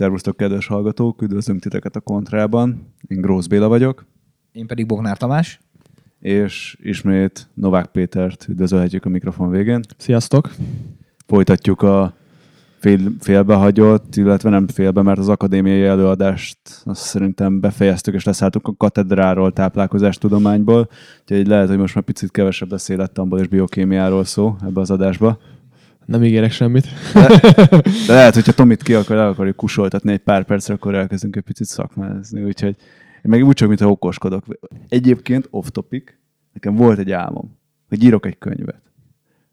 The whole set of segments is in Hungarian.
Szervusztok, kedves hallgatók! Üdvözlünk titeket a Kontrában. Én Grósz Béla vagyok. Én pedig Bognár Tamás. És ismét Novák Pétert üdvözölhetjük a mikrofon végén. Sziasztok! Folytatjuk a fél, félbehagyott, illetve nem félbe, mert az akadémiai előadást azt szerintem befejeztük, és leszálltunk a katedráról, táplálkozástudományból, úgyhogy lehet, hogy most már picit kevesebb lesz élettamból és biokémiáról szó ebbe az adásba. Nem ígérek semmit. De, de lehet, hogyha Tomit ki akar, el akarjuk kusoltatni egy pár percre, akkor elkezdünk egy picit szakmázni, úgyhogy én meg úgy csak, mintha okoskodok. Egyébként off topic, nekem volt egy álmom, hogy írok egy könyvet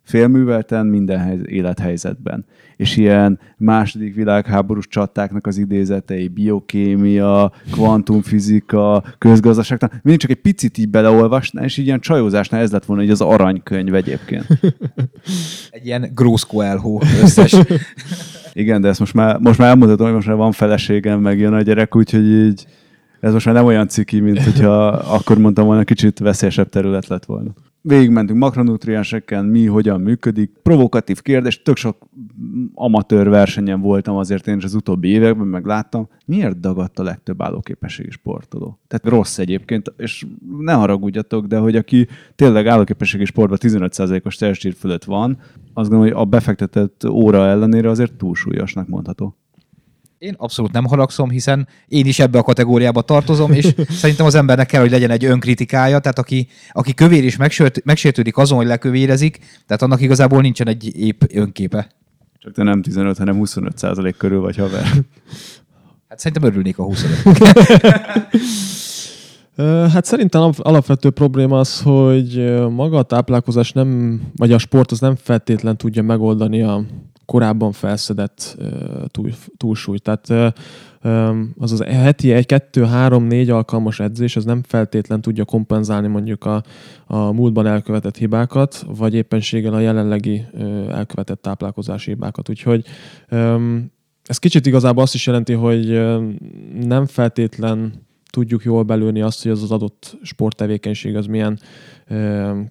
félművelten minden hely, élethelyzetben. És ilyen második világháborús csatáknak az idézetei, biokémia, kvantumfizika, közgazdaság, mindig csak egy picit így beleolvasná, és így ilyen csajózásnál ez lett volna így az aranykönyv egyébként. Egy ilyen Grószko elhó összes. Igen, de ezt most már, most már elmondhatom, hogy most már van feleségem, meg jön a gyerek, úgyhogy így ez most már nem olyan ciki, mint hogyha akkor mondtam volna, kicsit veszélyesebb terület lett volna végigmentünk makronutrienseken, mi hogyan működik. Provokatív kérdés, tök sok amatőr versenyen voltam azért én is az utóbbi években, meg láttam, miért dagadt a legtöbb állóképességi sportoló. Tehát rossz egyébként, és ne haragudjatok, de hogy aki tényleg állóképességi sportban 15%-os testsír fölött van, azt gondolom, hogy a befektetett óra ellenére azért túlsúlyosnak mondható. Én abszolút nem haragszom, hiszen én is ebbe a kategóriába tartozom, és szerintem az embernek kell, hogy legyen egy önkritikája, tehát aki, aki kövér és megsért, megsértődik azon, hogy lekövérezik, tehát annak igazából nincsen egy épp önképe. Csak te nem 15, hanem 25 százalék körül vagy haver. Hát szerintem örülnék a 25. Hát szerintem alapvető probléma az, hogy maga a táplálkozás nem, vagy a sport az nem feltétlen tudja megoldani a korábban felszedett túl, túlsúly. Tehát az az heti egy, kettő, három, négy alkalmas edzés, ez nem feltétlen tudja kompenzálni mondjuk a, a múltban elkövetett hibákat, vagy éppenséggel a jelenlegi elkövetett táplálkozási hibákat. Úgyhogy ez kicsit igazából azt is jelenti, hogy nem feltétlen tudjuk jól belőni azt, hogy az az adott sporttevékenység az milyen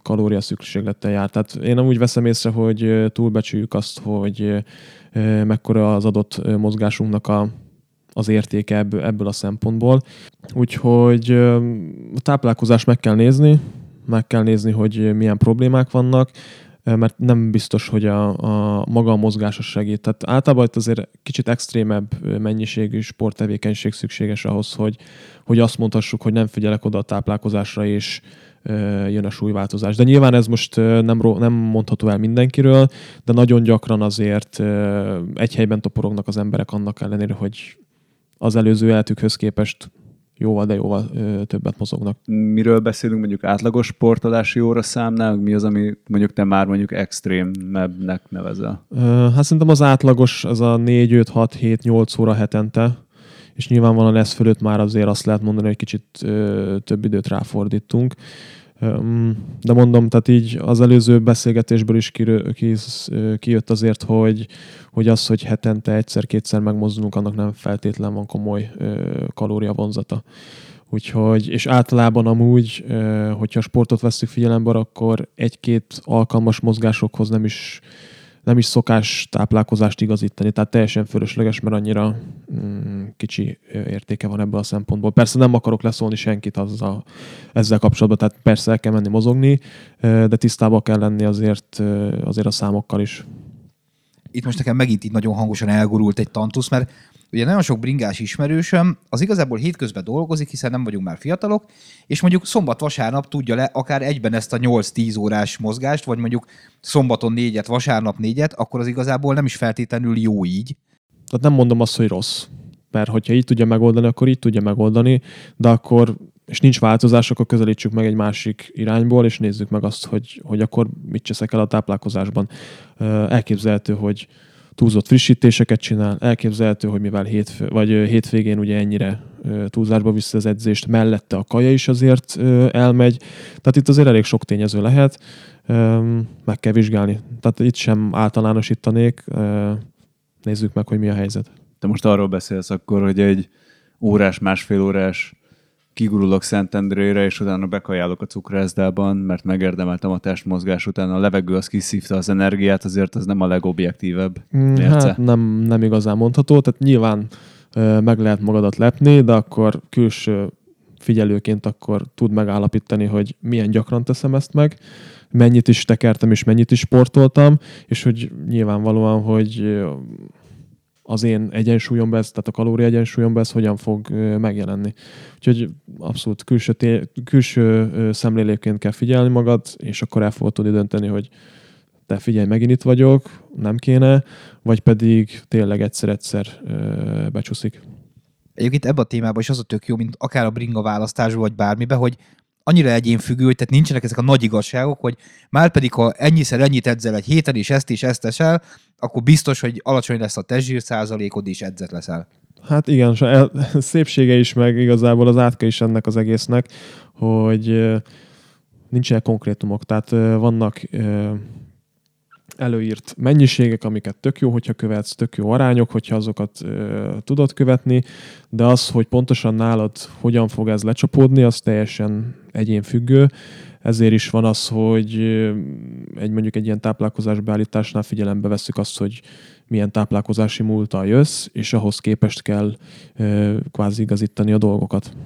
kalória szükséglettel jár. Tehát én nem úgy veszem észre, hogy túlbecsüljük azt, hogy mekkora az adott mozgásunknak a, az értéke ebből, ebből a szempontból. Úgyhogy a táplálkozást meg kell nézni, meg kell nézni, hogy milyen problémák vannak, mert nem biztos, hogy a, a maga a mozgása segít. Tehát általában itt azért kicsit extrémebb mennyiségű sporttevékenység szükséges ahhoz, hogy, hogy azt mondhassuk, hogy nem figyelek oda a táplálkozásra, és jön a súlyváltozás. De nyilván ez most nem, nem mondható el mindenkiről, de nagyon gyakran azért egy helyben toporognak az emberek annak ellenére, hogy az előző életükhöz képest jóval, de jóval ö, többet mozognak. Miről beszélünk mondjuk átlagos sportolási óra számnál? Mi az, ami mondjuk te már mondjuk extrémebbnek nevezel? Ö, hát szerintem az átlagos az a 4, 5, 6, 7, 8 óra hetente, és nyilvánvalóan ez fölött már azért azt lehet mondani, hogy kicsit ö, több időt ráfordítunk. De mondom, tehát így az előző beszélgetésből is kijött azért, hogy, hogy az, hogy hetente egyszer-kétszer megmozdulunk, annak nem feltétlen van komoly kalóriavonzata. Úgyhogy, és általában amúgy, hogyha sportot veszük figyelembe, akkor egy-két alkalmas mozgásokhoz nem is nem is szokás táplálkozást igazítani, tehát teljesen fölösleges, mert annyira mm, kicsi értéke van ebből a szempontból. Persze nem akarok leszólni senkit azzal, ezzel kapcsolatban, tehát persze el kell menni mozogni, de tisztában kell lenni azért, azért a számokkal is. Itt most nekem megint így nagyon hangosan elgurult egy tantusz, mert Ugye nagyon sok bringás ismerősöm az igazából hétközben dolgozik, hiszen nem vagyunk már fiatalok, és mondjuk szombat-vasárnap tudja le akár egyben ezt a 8-10 órás mozgást, vagy mondjuk szombaton négyet, vasárnap négyet, akkor az igazából nem is feltétlenül jó így. Tehát nem mondom azt, hogy rossz. Mert hogyha így tudja megoldani, akkor így tudja megoldani, de akkor és nincs változás, akkor közelítsük meg egy másik irányból, és nézzük meg azt, hogy, hogy akkor mit cseszek el a táplálkozásban. Elképzelhető, hogy túlzott frissítéseket csinál, elképzelhető, hogy mivel hétfő, vagy hétvégén ugye ennyire túlzásba vissza az edzést, mellette a kaja is azért elmegy, tehát itt azért elég sok tényező lehet, meg kell vizsgálni. Tehát itt sem általánosítanék, nézzük meg, hogy mi a helyzet. Te most arról beszélsz akkor, hogy egy órás, másfél órás kigurulok Szentendrére, és utána bekajálok a cukrászdában, mert megérdemeltem a testmozgás után. A levegő az kiszívta az energiát, azért az nem a legobjektívebb. Mm, Hát nem, nem igazán mondható, tehát nyilván ö, meg lehet magadat lepni, de akkor külső figyelőként akkor tud megállapítani, hogy milyen gyakran teszem ezt meg, mennyit is tekertem és mennyit is sportoltam, és hogy nyilvánvalóan, hogy az én egyensúlyomban ez, tehát a kalória egyensúlyomban ez hogyan fog megjelenni. Úgyhogy abszolút külső, té- külső szemlélőként kell figyelni magad, és akkor el fogod tudni dönteni, hogy te figyelj, megint itt vagyok, nem kéne, vagy pedig tényleg egyszer-egyszer becsúszik. Egyébként ebben a témában is az a tök jó, mint akár a bringa választásban, vagy bármibe, hogy annyira egyénfüggő, hogy tehát nincsenek ezek a nagy igazságok, hogy már pedig, ha ennyiszer ennyit edzel egy héten, és ezt is ezt esel, akkor biztos, hogy alacsony lesz a testzsír százalékod, és edzett leszel. Hát igen, szépsége is, meg igazából az átka is ennek az egésznek, hogy nincsenek konkrétumok, tehát vannak előírt mennyiségek, amiket tök jó, hogyha követsz, tök jó arányok, hogyha azokat ö, tudod követni, de az, hogy pontosan nálad hogyan fog ez lecsapódni, az teljesen egyénfüggő. Ezért is van az, hogy egy mondjuk egy ilyen táplálkozás beállításnál figyelembe veszük azt, hogy milyen táplálkozási múltal jössz, és ahhoz képest kell ö, kvázi igazítani a dolgokat.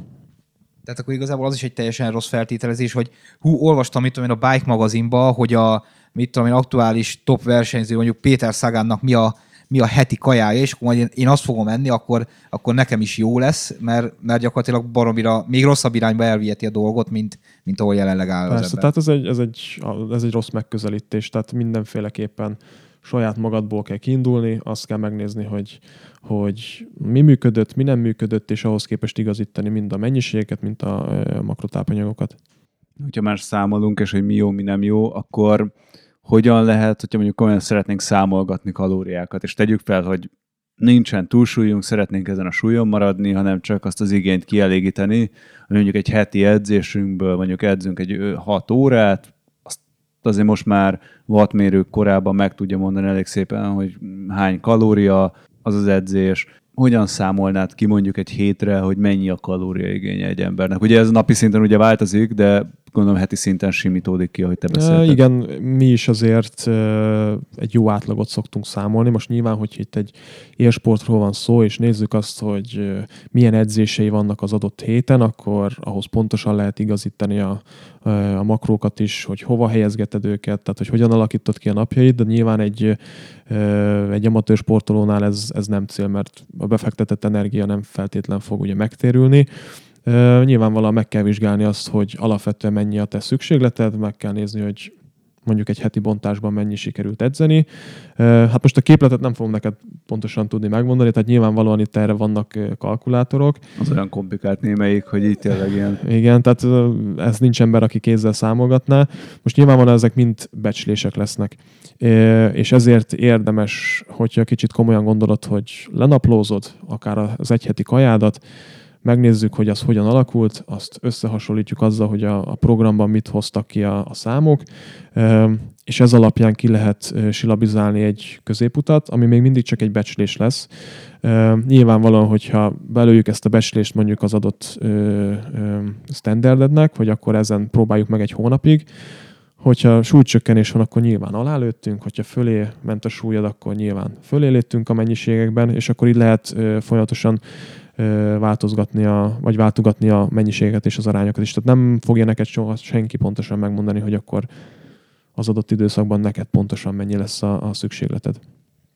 Tehát akkor igazából az is egy teljesen rossz feltételezés, hogy hú, olvastam mit tudom én a Bike magazinba, hogy a mit tudom én, aktuális top versenyző, mondjuk Péter Szagánnak mi a, mi a heti kajája, és akkor majd én, én azt fogom enni, akkor, akkor nekem is jó lesz, mert, mert gyakorlatilag baromira, még rosszabb irányba elviheti a dolgot, mint, mint ahol jelenleg áll az Persze, ember. tehát ez egy, ez, egy, ez egy rossz megközelítés, tehát mindenféleképpen saját magadból kell kiindulni, azt kell megnézni, hogy, hogy mi működött, mi nem működött, és ahhoz képest igazítani mind a mennyiségeket, mind a makrotápanyagokat. Hogyha már számolunk, és hogy mi jó, mi nem jó, akkor hogyan lehet, hogyha mondjuk olyan szeretnénk számolgatni kalóriákat, és tegyük fel, hogy nincsen túlsúlyunk, szeretnénk ezen a súlyon maradni, hanem csak azt az igényt kielégíteni, hogy mondjuk egy heti edzésünkből mondjuk edzünk egy 6 órát, azt azért most már wattmérők korábban meg tudja mondani elég szépen, hogy hány kalória az az edzés, hogyan számolnád ki mondjuk egy hétre, hogy mennyi a kalóriaigénye egy embernek? Ugye ez napi szinten ugye változik, de gondolom heti szinten simítódik ki, ahogy te E, beszélted. igen, mi is azért e, egy jó átlagot szoktunk számolni. Most nyilván, hogy itt egy élsportról van szó, és nézzük azt, hogy milyen edzései vannak az adott héten, akkor ahhoz pontosan lehet igazítani a, a makrókat is, hogy hova helyezgeted őket, tehát hogy hogyan alakítod ki a napjaid, de nyilván egy, egy amatőr sportolónál ez, ez nem cél, mert a befektetett energia nem feltétlen fog ugye megtérülni. Nyilvánvalóan meg kell vizsgálni azt, hogy alapvetően mennyi a te szükségleted, meg kell nézni, hogy mondjuk egy heti bontásban mennyi sikerült edzeni. Hát most a képletet nem fogom neked pontosan tudni megmondani, tehát nyilvánvalóan itt erre vannak kalkulátorok. Az olyan komplikált némelyik, hogy itt tényleg ilyen Igen, tehát ez nincs ember, aki kézzel számolgatná. Most nyilvánvalóan ezek mind becslések lesznek. És ezért érdemes, hogyha kicsit komolyan gondolod, hogy lenaplózod akár az egyheti kajádat, megnézzük, hogy az hogyan alakult, azt összehasonlítjuk azzal, hogy a, a programban mit hoztak ki a, a számok, és ez alapján ki lehet silabizálni egy középutat, ami még mindig csak egy becslés lesz. Nyilvánvalóan, hogyha belőjük ezt a becslést mondjuk az adott standardednek, hogy akkor ezen próbáljuk meg egy hónapig, Hogyha súlycsökkenés van, akkor nyilván alálőttünk, hogyha fölé ment a súlyod, akkor nyilván fölé léptünk a mennyiségekben, és akkor így lehet folyamatosan változgatni, a, vagy váltogatni a mennyiséget és az arányokat is. Tehát nem fogja neked soha senki pontosan megmondani, hogy akkor az adott időszakban neked pontosan mennyi lesz a, a szükségleted.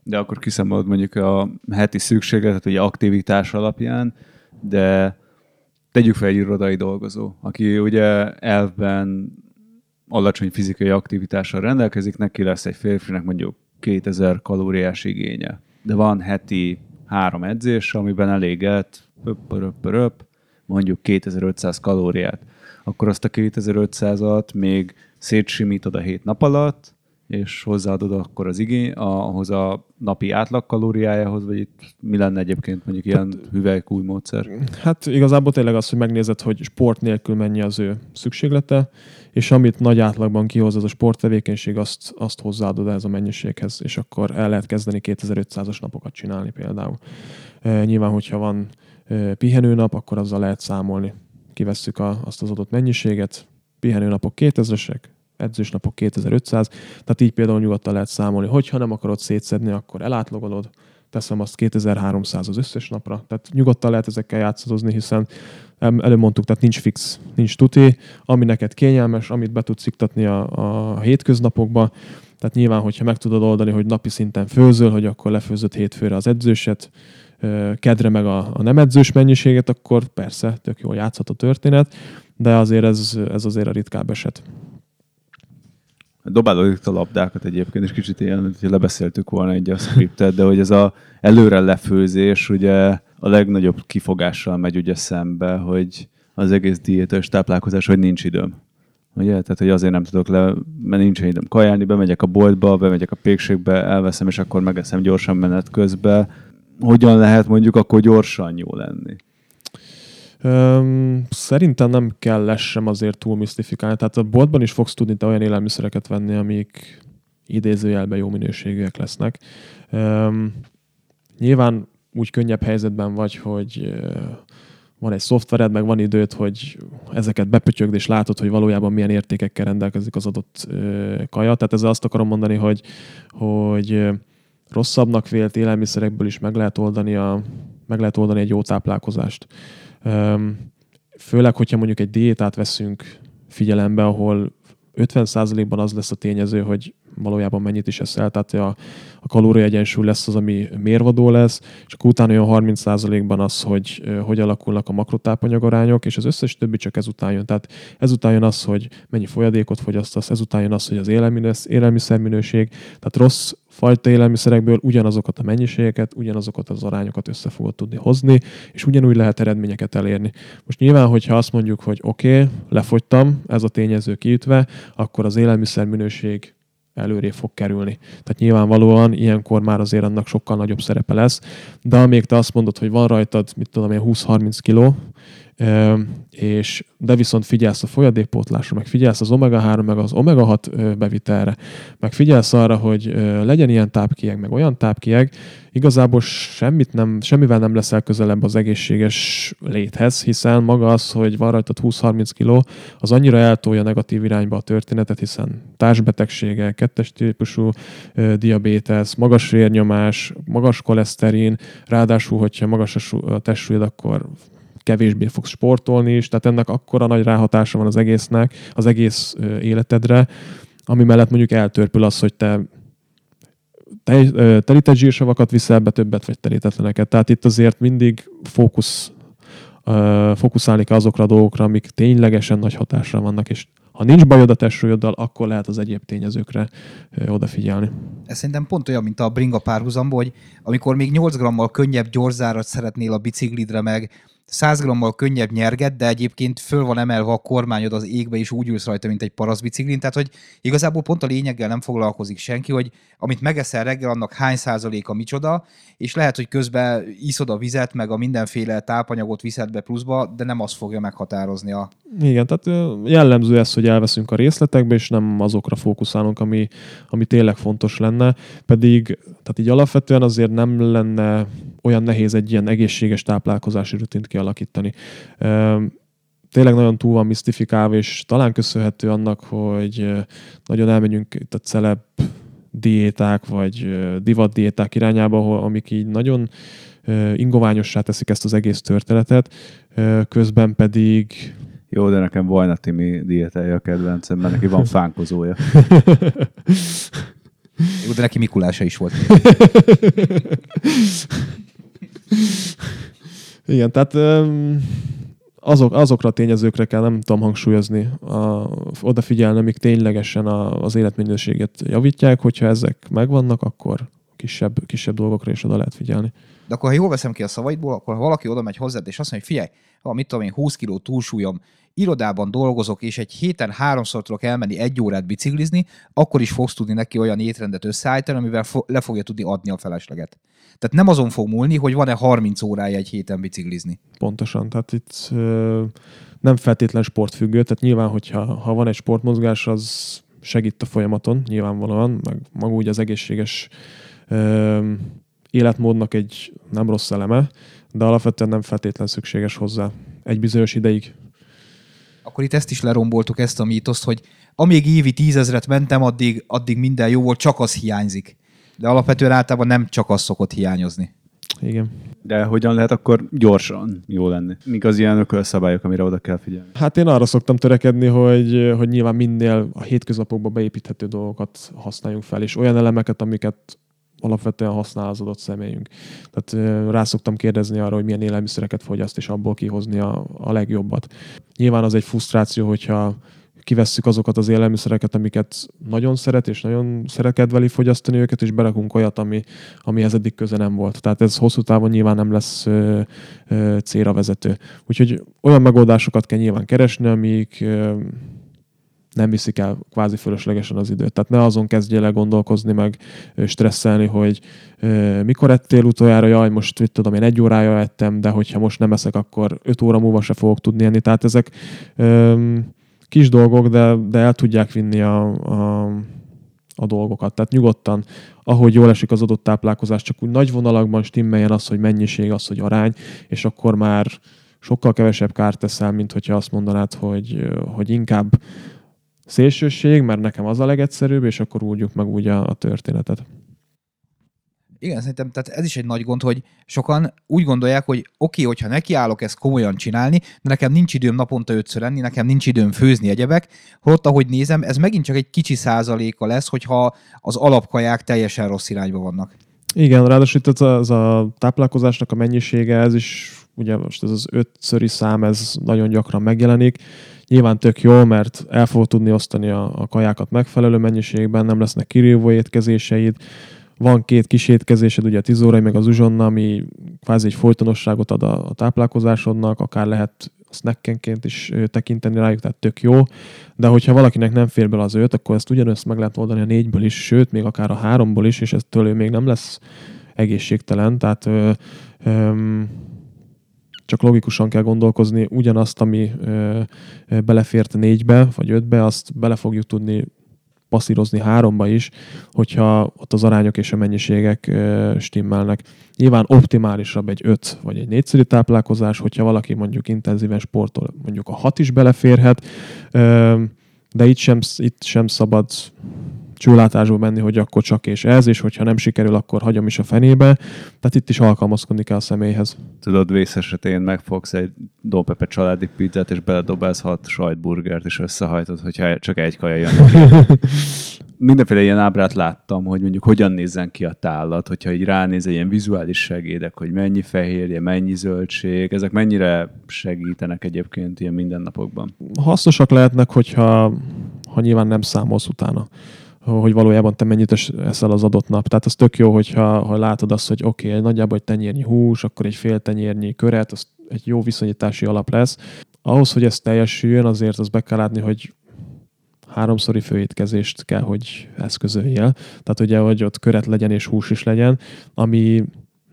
de akkor kiszámolod mondjuk a heti szükségletet, ugye aktivitás alapján, de tegyük fel egy irodai dolgozó, aki ugye elvben alacsony fizikai aktivitással rendelkezik, neki lesz egy férfinek mondjuk 2000 kalóriás igénye. De van heti három edzés, amiben eléget pöp, pöröp, mondjuk 2500 kalóriát. Akkor azt a 2500-at még szétsimítod a hét nap alatt, és hozzáadod akkor az igény, ahhoz a napi átlag kalóriájához, vagy itt mi lenne egyébként mondjuk ilyen hüvelykúj módszer? Hát igazából tényleg az, hogy megnézed, hogy sport nélkül mennyi az ő szükséglete, és amit nagy átlagban kihoz az a sporttevékenység, azt, azt hozzáadod ez a mennyiséghez, és akkor el lehet kezdeni 2500-as napokat csinálni például. E, nyilván, hogyha van e, pihenőnap, akkor azzal lehet számolni. Kivesszük a, azt az adott mennyiséget, pihenőnapok 2000-esek, edzősnapok 2500, tehát így például nyugodtan lehet számolni. Hogyha nem akarod szétszedni, akkor elátlogolod, teszem azt 2300 az összes napra. Tehát nyugodtan lehet ezekkel játszadozni, hiszen előbb mondtuk, tehát nincs fix, nincs tuti, ami neked kényelmes, amit be tudsz iktatni a, a hétköznapokba. Tehát nyilván, hogyha meg tudod oldani, hogy napi szinten főzöl, hogy akkor lefőzött hétfőre az edzőset, kedre meg a, a nem edzős mennyiséget, akkor persze tök jól játszhat a történet, de azért ez, ez azért a ritkább eset. Dobálod itt a labdákat egyébként, és kicsit ilyen, hogy lebeszéltük volna egy a scriptet, de hogy ez a előre lefőzés ugye a legnagyobb kifogással megy ugye szembe, hogy az egész diétás táplálkozás, hogy nincs időm. Ugye? Tehát, hogy azért nem tudok le, mert nincs időm kajálni, bemegyek a boltba, bemegyek a pékségbe, elveszem, és akkor megeszem gyorsan menet közben. Hogyan lehet mondjuk akkor gyorsan jó lenni? Öm, szerintem nem kell lesz sem azért túl misztifikálni. Tehát a boltban is fogsz tudni te olyan élelmiszereket venni, amik idézőjelben jó minőségűek lesznek. Öm, nyilván úgy könnyebb helyzetben vagy, hogy van egy szoftvered, meg van időt, hogy ezeket bepötyögd, és látod, hogy valójában milyen értékekkel rendelkezik az adott kaja. Tehát ezzel azt akarom mondani, hogy, hogy rosszabbnak vélt élelmiszerekből is meg lehet oldani, a, meg lehet oldani egy jó táplálkozást. Főleg, hogyha mondjuk egy diétát veszünk figyelembe, ahol 50%-ban az lesz a tényező, hogy valójában mennyit is eszel, tehát a, a kalória egyensúly lesz az, ami mérvadó lesz, és akkor utána olyan 30%-ban az, hogy hogy alakulnak a makrotápanyag arányok, és az összes többi csak ezután jön. Tehát ezután jön az, hogy mennyi folyadékot fogyasztasz, ezután jön az, hogy az élelmiszer minőség, tehát rossz fajta élelmiszerekből ugyanazokat a mennyiségeket, ugyanazokat az arányokat össze fogod tudni hozni, és ugyanúgy lehet eredményeket elérni. Most nyilván, hogyha azt mondjuk, hogy oké, okay, lefogytam, ez a tényező kiütve, akkor az élelmiszer minőség előré fog kerülni. Tehát nyilvánvalóan ilyenkor már azért annak sokkal nagyobb szerepe lesz, de amíg te azt mondod, hogy van rajtad, mit tudom én, 20-30 kiló, és de viszont figyelsz a folyadékpótlásra, meg figyelsz az omega-3, meg az omega-6 bevitelre, meg figyelsz arra, hogy legyen ilyen tápkieg, meg olyan tápkieg, igazából semmit nem, semmivel nem leszel közelebb az egészséges léthez, hiszen maga az, hogy van rajtad 20-30 kiló, az annyira eltolja negatív irányba a történetet, hiszen társbetegsége, kettes típusú diabétesz, magas vérnyomás, magas koleszterin, ráadásul, hogyha magas a testsúlyod, akkor kevésbé fogsz sportolni is, tehát ennek akkora nagy ráhatása van az egésznek, az egész életedre, ami mellett mondjuk eltörpül az, hogy te telített zsírsavakat viszel be többet, vagy telítetleneket. Tehát itt azért mindig fókusz, fókuszálni kell azokra a dolgokra, amik ténylegesen nagy hatásra vannak, és ha nincs bajod a testsúlyoddal, akkor lehet az egyéb tényezőkre odafigyelni. Ez szerintem pont olyan, mint a bringa párhuzamból, hogy amikor még 8 grammal könnyebb gyorzárat szeretnél a biciklidre, meg 100 grammal könnyebb nyerget, de egyébként föl van emelve a kormányod az égbe, és úgy ülsz rajta, mint egy paraszbiciklin. Tehát, hogy igazából pont a lényeggel nem foglalkozik senki, hogy amit megeszel reggel, annak hány százaléka micsoda, és lehet, hogy közben iszod a vizet, meg a mindenféle tápanyagot viszed be pluszba, de nem az fogja meghatározni a... Igen, tehát jellemző ez, hogy elveszünk a részletekbe, és nem azokra fókuszálunk, ami, ami tényleg fontos lenne. Pedig, tehát így alapvetően azért nem lenne olyan nehéz egy ilyen egészséges táplálkozási rutint kialakítani. Tényleg nagyon túl van misztifikálva, és talán köszönhető annak, hogy nagyon elmegyünk itt a celeb diéták, vagy divat diéták irányába, amik így nagyon ingoványossá teszik ezt az egész történetet, közben pedig jó, de nekem Vajna Timi diétája a kedvencem, mert neki van fánkozója. Jó, de neki Mikulása is volt. Igen, tehát azok, azokra a tényezőkre kell, nem tudom hangsúlyozni, a, odafigyelni, amik ténylegesen a, az életminőséget javítják, hogyha ezek megvannak, akkor kisebb, kisebb dolgokra is oda lehet figyelni. De akkor, ha jól veszem ki a szavaidból, akkor ha valaki oda megy hozzád, és azt mondja, hogy figyelj, van, mit tudom én, 20 kiló túlsúlyom, irodában dolgozok, és egy héten háromszor tudok elmenni egy órát biciklizni, akkor is fogsz tudni neki olyan étrendet összeállítani, amivel fo- le fogja tudni adni a felesleget. Tehát nem azon fog múlni, hogy van-e 30 órája egy héten biciklizni. Pontosan, tehát itt nem feltétlen sportfüggő, tehát nyilván, hogyha ha van egy sportmozgás, az segít a folyamaton, nyilvánvalóan, meg maga úgy az egészséges ö, életmódnak egy nem rossz eleme, de alapvetően nem feltétlen szükséges hozzá egy bizonyos ideig. Akkor itt ezt is leromboltuk, ezt a mítoszt, hogy amíg évi tízezret mentem, addig, addig minden jó volt, csak az hiányzik. De alapvetően általában nem csak az szokott hiányozni. Igen. De hogyan lehet akkor gyorsan jó lenni? Mik az ilyen ökölszabályok, amire oda kell figyelni? Hát én arra szoktam törekedni, hogy, hogy nyilván minél a hétköznapokba beépíthető dolgokat használjunk fel, és olyan elemeket, amiket alapvetően használ az adott személyünk. Tehát rá szoktam kérdezni arra, hogy milyen élelmiszereket fogyaszt, és abból kihozni a, a legjobbat. Nyilván az egy frusztráció, hogyha kivesszük azokat az élelmiszereket, amiket nagyon szeret, és nagyon szeret kedveli fogyasztani őket, és berakunk olyat, ami, amihez eddig köze nem volt. Tehát ez hosszú távon nyilván nem lesz ö, ö, célra vezető. Úgyhogy olyan megoldásokat kell nyilván keresni, amik ö, nem viszik el kvázi fölöslegesen az időt. Tehát ne azon kezdjél el gondolkozni, meg stresszelni, hogy ö, mikor ettél utoljára, jaj, most mit tudom, én egy órája ettem, de hogyha most nem eszek, akkor öt óra múlva se fogok tudni enni. Tehát ezek ö, kis dolgok, de, de el tudják vinni a, a, a dolgokat. Tehát nyugodtan, ahogy jól esik az adott táplálkozás, csak úgy nagy vonalakban stimmeljen az, hogy mennyiség, az, hogy arány, és akkor már sokkal kevesebb kárt teszel, mint hogyha azt mondanád, hogy, hogy inkább szélsőség, mert nekem az a legegyszerűbb, és akkor úrjuk meg úgy a, a történetet. Igen, szerintem tehát ez is egy nagy gond, hogy sokan úgy gondolják, hogy oké, okay, hogyha nekiállok ezt komolyan csinálni, de nekem nincs időm naponta ötször enni, nekem nincs időm főzni egyebek, holott ahogy nézem, ez megint csak egy kicsi százaléka lesz, hogyha az alapkaják teljesen rossz irányba vannak. Igen, ráadásul itt az a táplálkozásnak a mennyisége, ez is, ugye most ez az ötszöri szám, ez nagyon gyakran megjelenik. Nyilván tök jó, mert el fogod tudni osztani a, a kajákat megfelelő mennyiségben, nem lesznek kirívó étkezéseid, van két kis étkezésed, ugye a 10 órai, meg az uzsonna, ami kvázi egy folytonosságot ad a, a táplálkozásodnak, akár lehet snackenként is tekinteni rájuk, tehát tök jó. De hogyha valakinek nem fér bele az öt, akkor ezt ugyanezt meg lehet oldani a négyből is, sőt, még akár a háromból is, és ettől ő még nem lesz egészségtelen. Tehát ö, ö, csak logikusan kell gondolkozni, ugyanazt, ami belefért négybe, vagy ötbe, azt bele fogjuk tudni passzírozni háromba is, hogyha ott az arányok és a mennyiségek stimmelnek. Nyilván optimálisabb egy öt vagy egy négyszerű táplálkozás, hogyha valaki mondjuk intenzíven sportol, mondjuk a hat is beleférhet, de itt sem, itt sem szabad csőlátásba menni, hogy akkor csak és ez, és hogyha nem sikerül, akkor hagyom is a fenébe. Tehát itt is alkalmazkodni kell a személyhez. Tudod, vész esetén megfogsz egy Dópepe családi pizzát, és beledobálsz hat sajtburgert, és összehajtod, hogyha csak egy kaja jön. Mindenféle ilyen ábrát láttam, hogy mondjuk hogyan nézzen ki a tállat, hogyha így ránéz egy ilyen vizuális segédek, hogy mennyi fehérje, mennyi zöldség, ezek mennyire segítenek egyébként ilyen mindennapokban. Hasznosak lehetnek, hogyha ha nyilván nem számolsz utána hogy valójában te mennyit eszel az adott nap. Tehát az tök jó, hogyha ha látod azt, hogy oké, okay, nagyjából egy tenyérnyi hús, akkor egy fél tenyérnyi köret, az egy jó viszonyítási alap lesz. Ahhoz, hogy ez teljesüljön, azért az be kell látni, hogy háromszori főétkezést kell, hogy eszközöljél. Tehát ugye, hogy ott köret legyen és hús is legyen, ami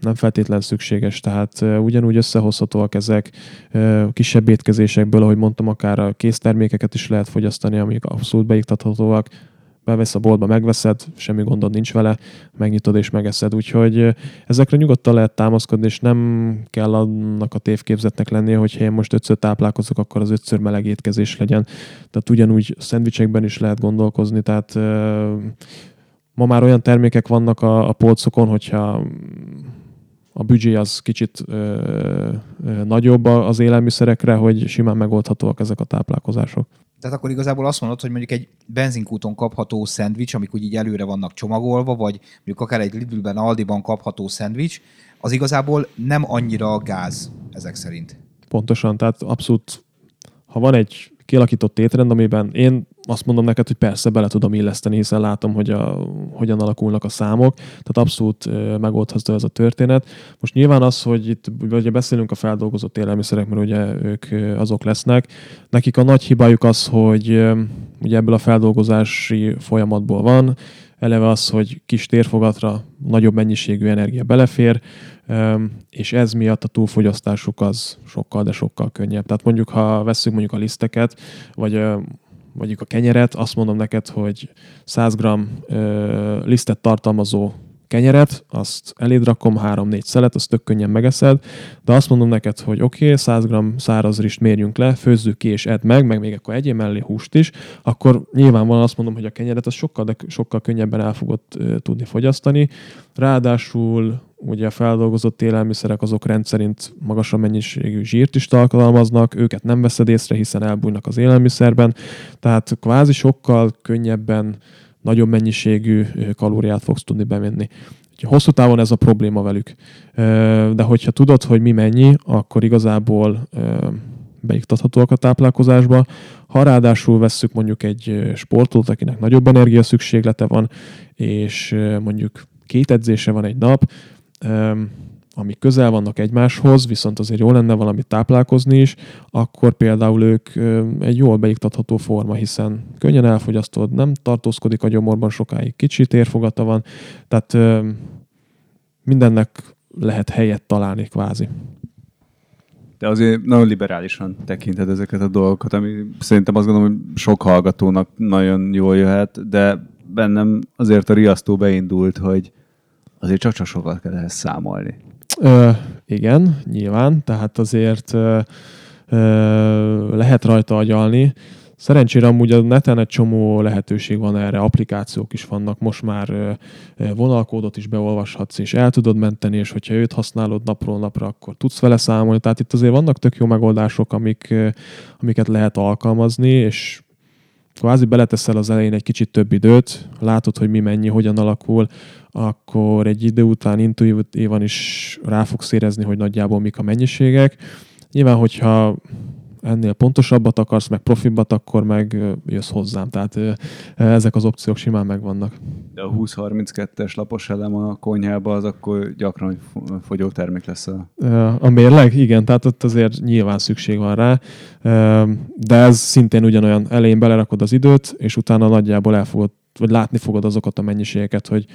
nem feltétlen szükséges, tehát ugyanúgy összehozhatóak ezek kisebb étkezésekből, ahogy mondtam, akár a késztermékeket is lehet fogyasztani, amik abszolút beiktathatóak, bevesz a boltba, megveszed, semmi gondod nincs vele, megnyitod és megeszed. Úgyhogy ezekre nyugodtan lehet támaszkodni, és nem kell annak a tévképzetnek lennie, hogy én most ötször táplálkozok, akkor az ötször meleg étkezés legyen. Tehát ugyanúgy szendvicsekben is lehet gondolkozni, tehát ma már olyan termékek vannak a, a polcokon, hogyha a büdzsé az kicsit ö, ö, nagyobb az élelmiszerekre, hogy simán megoldhatóak ezek a táplálkozások. Tehát akkor igazából azt mondod, hogy mondjuk egy benzinkúton kapható szendvics, amik úgy így előre vannak csomagolva, vagy mondjuk akár egy Lidlben, Aldiban kapható szendvics, az igazából nem annyira gáz ezek szerint. Pontosan, tehát abszolút, ha van egy kialakított étrend, amiben én azt mondom neked, hogy persze bele tudom illeszteni, hiszen látom, hogy a, hogyan alakulnak a számok, tehát abszolút megoldható ez a történet. Most nyilván az, hogy itt ugye beszélünk a feldolgozott élelmiszerek, mert ugye ők azok lesznek, nekik a nagy hibájuk az, hogy ugye ebből a feldolgozási folyamatból van, eleve az, hogy kis térfogatra nagyobb mennyiségű energia belefér, és ez miatt a túlfogyasztásuk az sokkal, de sokkal könnyebb. Tehát mondjuk, ha veszünk mondjuk a liszteket, vagy mondjuk a kenyeret, azt mondom neked, hogy 100 g lisztet tartalmazó kenyeret, azt eléd rakom, 3-4 szelet, azt tök könnyen megeszed, de azt mondom neked, hogy oké, okay, 100 g száraz rist mérjünk le, főzzük ki és edd meg, meg még akkor egyéb mellé húst is, akkor nyilvánvalóan azt mondom, hogy a kenyeret az sokkal, de sokkal könnyebben el fogod tudni fogyasztani. Ráadásul ugye a feldolgozott élelmiszerek azok rendszerint magasabb mennyiségű zsírt is tartalmaznak, őket nem veszed észre, hiszen elbújnak az élelmiszerben, tehát kvázi sokkal könnyebben nagyobb mennyiségű kalóriát fogsz tudni bemenni. Hosszú távon ez a probléma velük. De hogyha tudod, hogy mi mennyi, akkor igazából beiktathatóak a táplálkozásba. Ha ráadásul vesszük mondjuk egy sportolót, akinek nagyobb energia szükséglete van, és mondjuk két edzése van egy nap, amik közel vannak egymáshoz, viszont azért jó lenne valami táplálkozni is, akkor például ők egy jól beiktatható forma, hiszen könnyen elfogyasztod, nem tartózkodik a gyomorban sokáig, kicsi térfogata van, tehát mindennek lehet helyet találni kvázi. De azért nagyon liberálisan tekinted ezeket a dolgokat, ami szerintem azt gondolom, hogy sok hallgatónak nagyon jól jöhet, de bennem azért a riasztó beindult, hogy azért csak-csak sokat kell ehhez számolni. Ö, igen, nyilván, tehát azért ö, ö, lehet rajta agyalni. Szerencsére amúgy a neten egy csomó lehetőség van erre, applikációk is vannak, most már vonalkódot is beolvashatsz, és el tudod menteni, és hogyha őt használod napról napra, akkor tudsz vele számolni. Tehát itt azért vannak tök jó megoldások, amik, amiket lehet alkalmazni, és kvázi beleteszel az elején egy kicsit több időt, látod, hogy mi mennyi, hogyan alakul, akkor egy idő után intuitívan is rá fogsz érezni, hogy nagyjából mik a mennyiségek. Nyilván, hogyha ennél pontosabbat akarsz, meg profibbat, akkor meg jössz hozzám. Tehát ezek az opciók simán megvannak. De a 20-32-es lapos elem a konyhába az akkor gyakran fogyó termék lesz a... A mérleg? Igen, tehát ott azért nyilván szükség van rá, de ez szintén ugyanolyan elején belerakod az időt, és utána nagyjából elfogod, vagy látni fogod azokat a mennyiségeket, hogy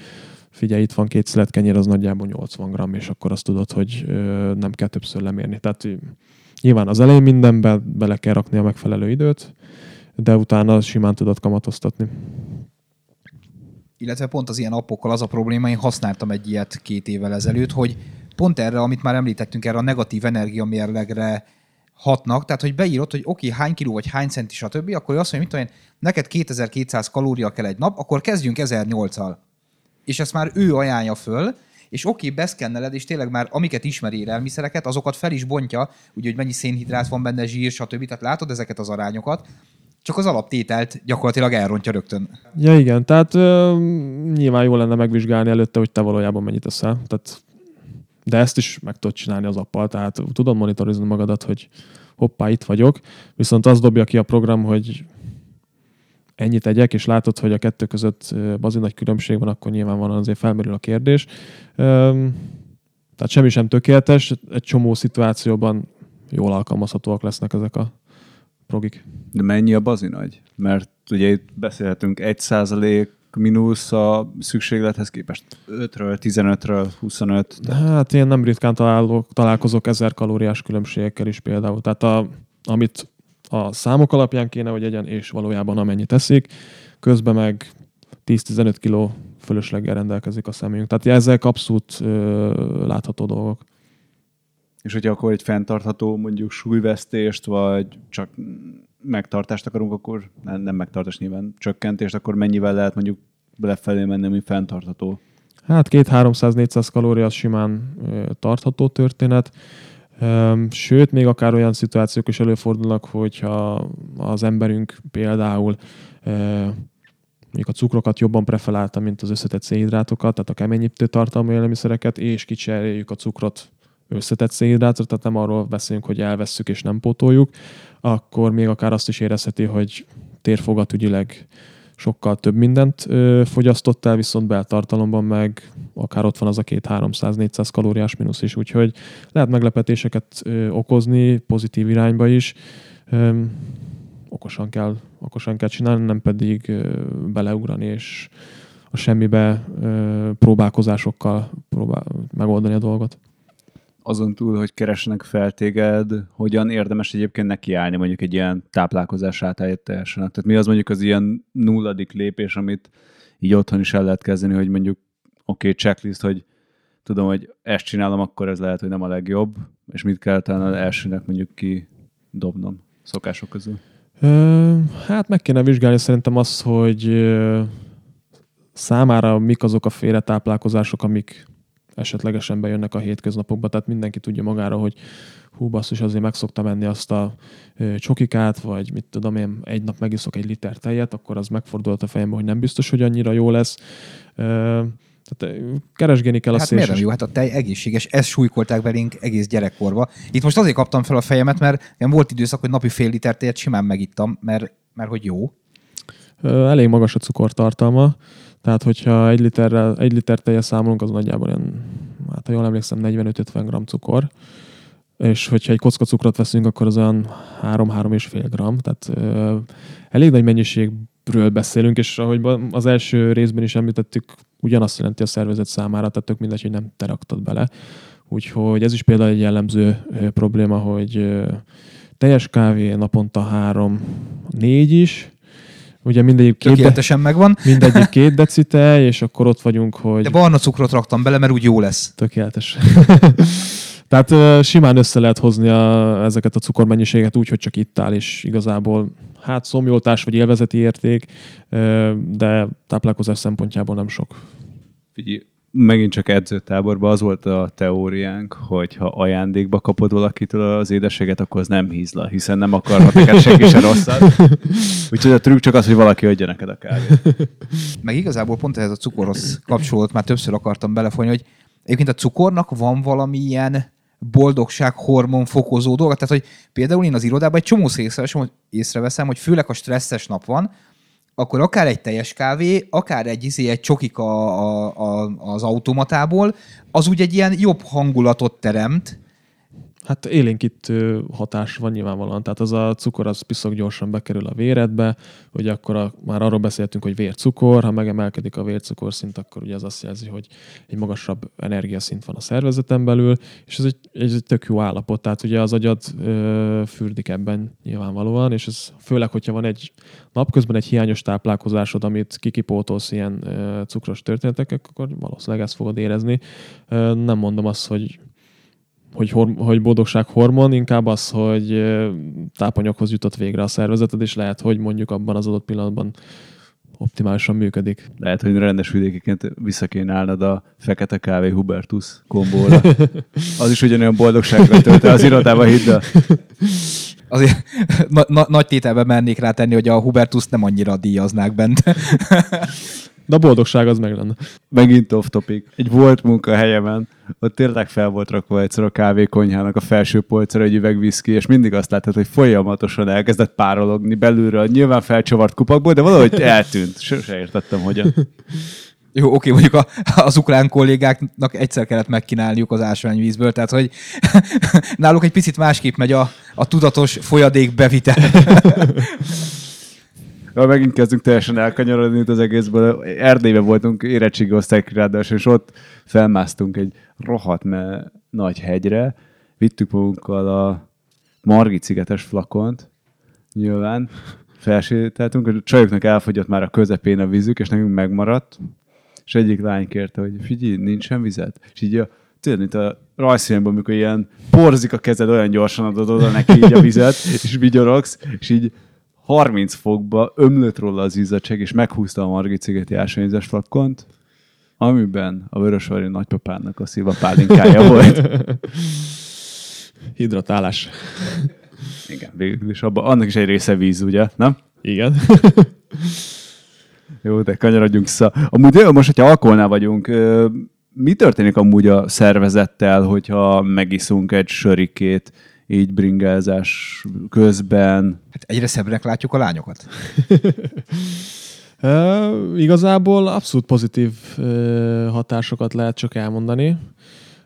figyelj, itt van két szelet kenyér, az nagyjából 80 gram, és akkor azt tudod, hogy nem kell többször lemérni. Tehát nyilván az elején mindenbe bele kell rakni a megfelelő időt, de utána simán tudod kamatoztatni. Illetve pont az ilyen appokkal az a probléma, én használtam egy ilyet két évvel ezelőtt, hogy pont erre, amit már említettünk, erre a negatív energiamérlegre hatnak, tehát hogy beírod, hogy oké, okay, hány kiló vagy hány centi, stb., akkor azt mondja, mit tudom én, neked 2200 kalória kell egy nap, akkor kezdjünk 1008-al és ezt már ő ajánlja föl, és oké, beszkenneled, és tényleg már amiket ismeri élelmiszereket, azokat fel is bontja, ugye, hogy mennyi szénhidrát van benne, zsír, stb. Tehát látod ezeket az arányokat, csak az alaptételt gyakorlatilag elrontja rögtön. Ja igen, tehát ö, nyilván jó lenne megvizsgálni előtte, hogy te valójában mennyit eszel. Tehát, de ezt is meg tudod csinálni az appal, tehát tudod monitorizni magadat, hogy hoppá, itt vagyok, viszont az dobja ki a program, hogy ennyit tegyek, és látod, hogy a kettő között bazi nagy különbség van, akkor nyilvánvalóan azért felmerül a kérdés. Tehát semmi sem tökéletes, egy csomó szituációban jól alkalmazhatóak lesznek ezek a progik. De mennyi a bazi nagy? Mert ugye itt beszélhetünk 1 százalék mínusz a szükséglethez képest 5-ről, 15-ről, 25. Hát én nem ritkán találok, találkozok ezer kalóriás különbségekkel is például. Tehát a, amit a számok alapján kéne, hogy egyen, és valójában amennyit teszik. Közben meg 10-15 kiló fölösleggel rendelkezik a személyünk. Tehát ezek abszolút ö, látható dolgok. És hogyha akkor egy fenntartható mondjuk súlyvesztést, vagy csak megtartást akarunk, akkor nem, nem megtartás nyilván, csökkentést, akkor mennyivel lehet mondjuk lefelé menni, ami fenntartható? Hát 2-300-400 kalória az simán ö, tartható történet. Sőt, még akár olyan szituációk is előfordulnak, hogyha az emberünk például mondjuk a cukrokat jobban preferálta, mint az összetett szénhidrátokat, tehát a keményítő tartalmú élelmiszereket, és kicseréljük a cukrot összetett szénhidrátot, tehát nem arról beszélünk, hogy elvesszük és nem pótoljuk, akkor még akár azt is érezheti, hogy térfogatügyileg sokkal több mindent ö, fogyasztott el, viszont beltartalomban meg akár ott van az a két 300-400 kalóriás mínusz is, úgyhogy lehet meglepetéseket okozni pozitív irányba is. Ö, okosan kell, okosan kell csinálni, nem pedig beleugrani és a semmibe ö, próbálkozásokkal próbál megoldani a dolgot azon túl, hogy keresnek fel téged, hogyan érdemes egyébként nekiállni mondjuk egy ilyen táplálkozás átállításának? Tehát mi az mondjuk az ilyen nulladik lépés, amit így otthon is el lehet kezdeni, hogy mondjuk okay, checklist, hogy tudom, hogy ezt csinálom, akkor ez lehet, hogy nem a legjobb, és mit kell talán elsőnek mondjuk ki dobnom szokások közül? Hát meg kéne vizsgálni szerintem azt, hogy számára mik azok a félretáplálkozások, amik esetlegesen bejönnek a hétköznapokba, tehát mindenki tudja magára, hogy hú basszus, azért meg szoktam menni azt a csokikát, vagy mit tudom én, egy nap megiszok egy liter tejet, akkor az megfordult a fejembe, hogy nem biztos, hogy annyira jó lesz. Tehát keresgélni kell a Hát miért nem jó? Hát a tej egészséges, ezt súlykolták belénk egész gyerekkorba. Itt most azért kaptam fel a fejemet, mert nem volt időszak, hogy napi fél liter tejet simán megittam, mert, mert hogy jó. Elég magas a cukortartalma, tehát hogyha egy, literrel, egy liter tejet számolunk, az nagyjából ilyen, hát ha jól emlékszem, 45-50 g cukor. És hogyha egy kocka cukrot veszünk, akkor az olyan 3-3,5 g. Tehát ö, elég nagy mennyiségről beszélünk, és ahogy az első részben is említettük, ugyanazt jelenti a szervezet számára, tehát tök mindegy, hogy nem te raktad bele. Úgyhogy ez is például egy jellemző probléma, hogy teljes kávé naponta három, négy is, ugye mindegyik két, de, Tökéletesen megvan. mindegyik két decite, és akkor ott vagyunk, hogy De barna cukrot raktam bele, mert úgy jó lesz. tökéletes. Tehát simán össze lehet hozni a, ezeket a cukormennyiséget úgy, hogy csak ittál, és igazából hát szomjoltás vagy élvezeti érték, de táplálkozás szempontjából nem sok. Figyelj, megint csak edzőtáborban az volt a teóriánk, hogy ha ajándékba kapod valakitől az édességet, akkor az nem hízla, hiszen nem akarhat neked senki se rosszat. Úgyhogy a trükk csak az, hogy valaki adja neked a kávét. Meg igazából pont ehhez a cukorhoz kapcsolódott, már többször akartam belefolyni, hogy egyébként a cukornak van valamilyen boldogság hormon fokozó dolga. Tehát, hogy például én az irodában egy csomó hogy észreveszem, hogy főleg a stresszes nap van, akkor akár egy teljes kávé, akár egy, izé, egy csokik a, a, a, az automatából, az úgy egy ilyen jobb hangulatot teremt, Hát élénkítő hatás van nyilvánvalóan, tehát az a cukor az piszok gyorsan bekerül a véredbe, hogy akkor a, már arról beszéltünk, hogy vércukor, ha megemelkedik a vércukorszint, akkor ugye az azt jelzi, hogy egy magasabb energiaszint van a szervezeten belül, és ez egy, ez egy tök jó állapot, tehát ugye az agyad ö, fürdik ebben nyilvánvalóan, és ez főleg, hogyha van egy napközben egy hiányos táplálkozásod, amit kikipótolsz ilyen ö, cukros történetek, akkor valószínűleg ezt fogod érezni. Ö, nem mondom azt, hogy hogy, horm- hogy boldogság hormon, inkább az, hogy tápanyaghoz jutott végre a szervezeted, és lehet, hogy mondjuk abban az adott pillanatban optimálisan működik. Lehet, hogy rendes vidékiként vissza kéne állnod a fekete kávé Hubertus kombóra. Az is ugyanolyan boldogságra tölt el az irodába, hidd el. azért na, na, nagy tételbe mennék rá tenni, hogy a Hubertus nem annyira díjaznák bent. De a boldogság az meg lenne. Megint off topic. Egy volt munkahelyemen, ott tényleg fel volt rakva egyszer a kávékonyhának a felső polcra egy üveg viszki, és mindig azt láttad, hogy folyamatosan elkezdett párologni belülről, nyilván felcsavart kupakból, de valahogy eltűnt. Sose értettem, hogyan. Jó, oké, mondjuk a, az ukrán kollégáknak egyszer kellett megkínálniuk az ásványvízből, tehát hogy náluk egy picit másképp megy a, a tudatos folyadék bevitel. Ha megint kezdünk teljesen elkanyarodni itt az egészből. Erdélyben voltunk érettségi osztályok ráadásul, és ott felmásztunk egy rohadt me- nagy hegyre, vittük magunkkal a Margit szigetes flakont, nyilván, felsétáltunk, a csajoknak elfogyott már a közepén a vízük, és nekünk megmaradt, és egyik lány kérte, hogy figyelj, nincsen vizet? És így a, tudod, mint a rajzfilmben, amikor ilyen porzik a kezed, olyan gyorsan adod oda neki így a vizet, és vigyorogsz, és így 30 fokba ömlött róla az izzadság, és meghúzta a Margit szigeti ásványvizes flakont, amiben a Vörösvari nagypapának a szilva pálinkája volt. Hidratálás. Igen, végül is abba, annak is egy része víz, ugye? Nem? Igen. Jó, de kanyarodjunk vissza. Amúgy jó, most, hogyha alkoholnál vagyunk, mi történik amúgy a szervezettel, hogyha megiszunk egy sörikét így bringázás közben? Hát egyre szebbre látjuk a lányokat. Uh, igazából abszolút pozitív uh, hatásokat lehet csak elmondani.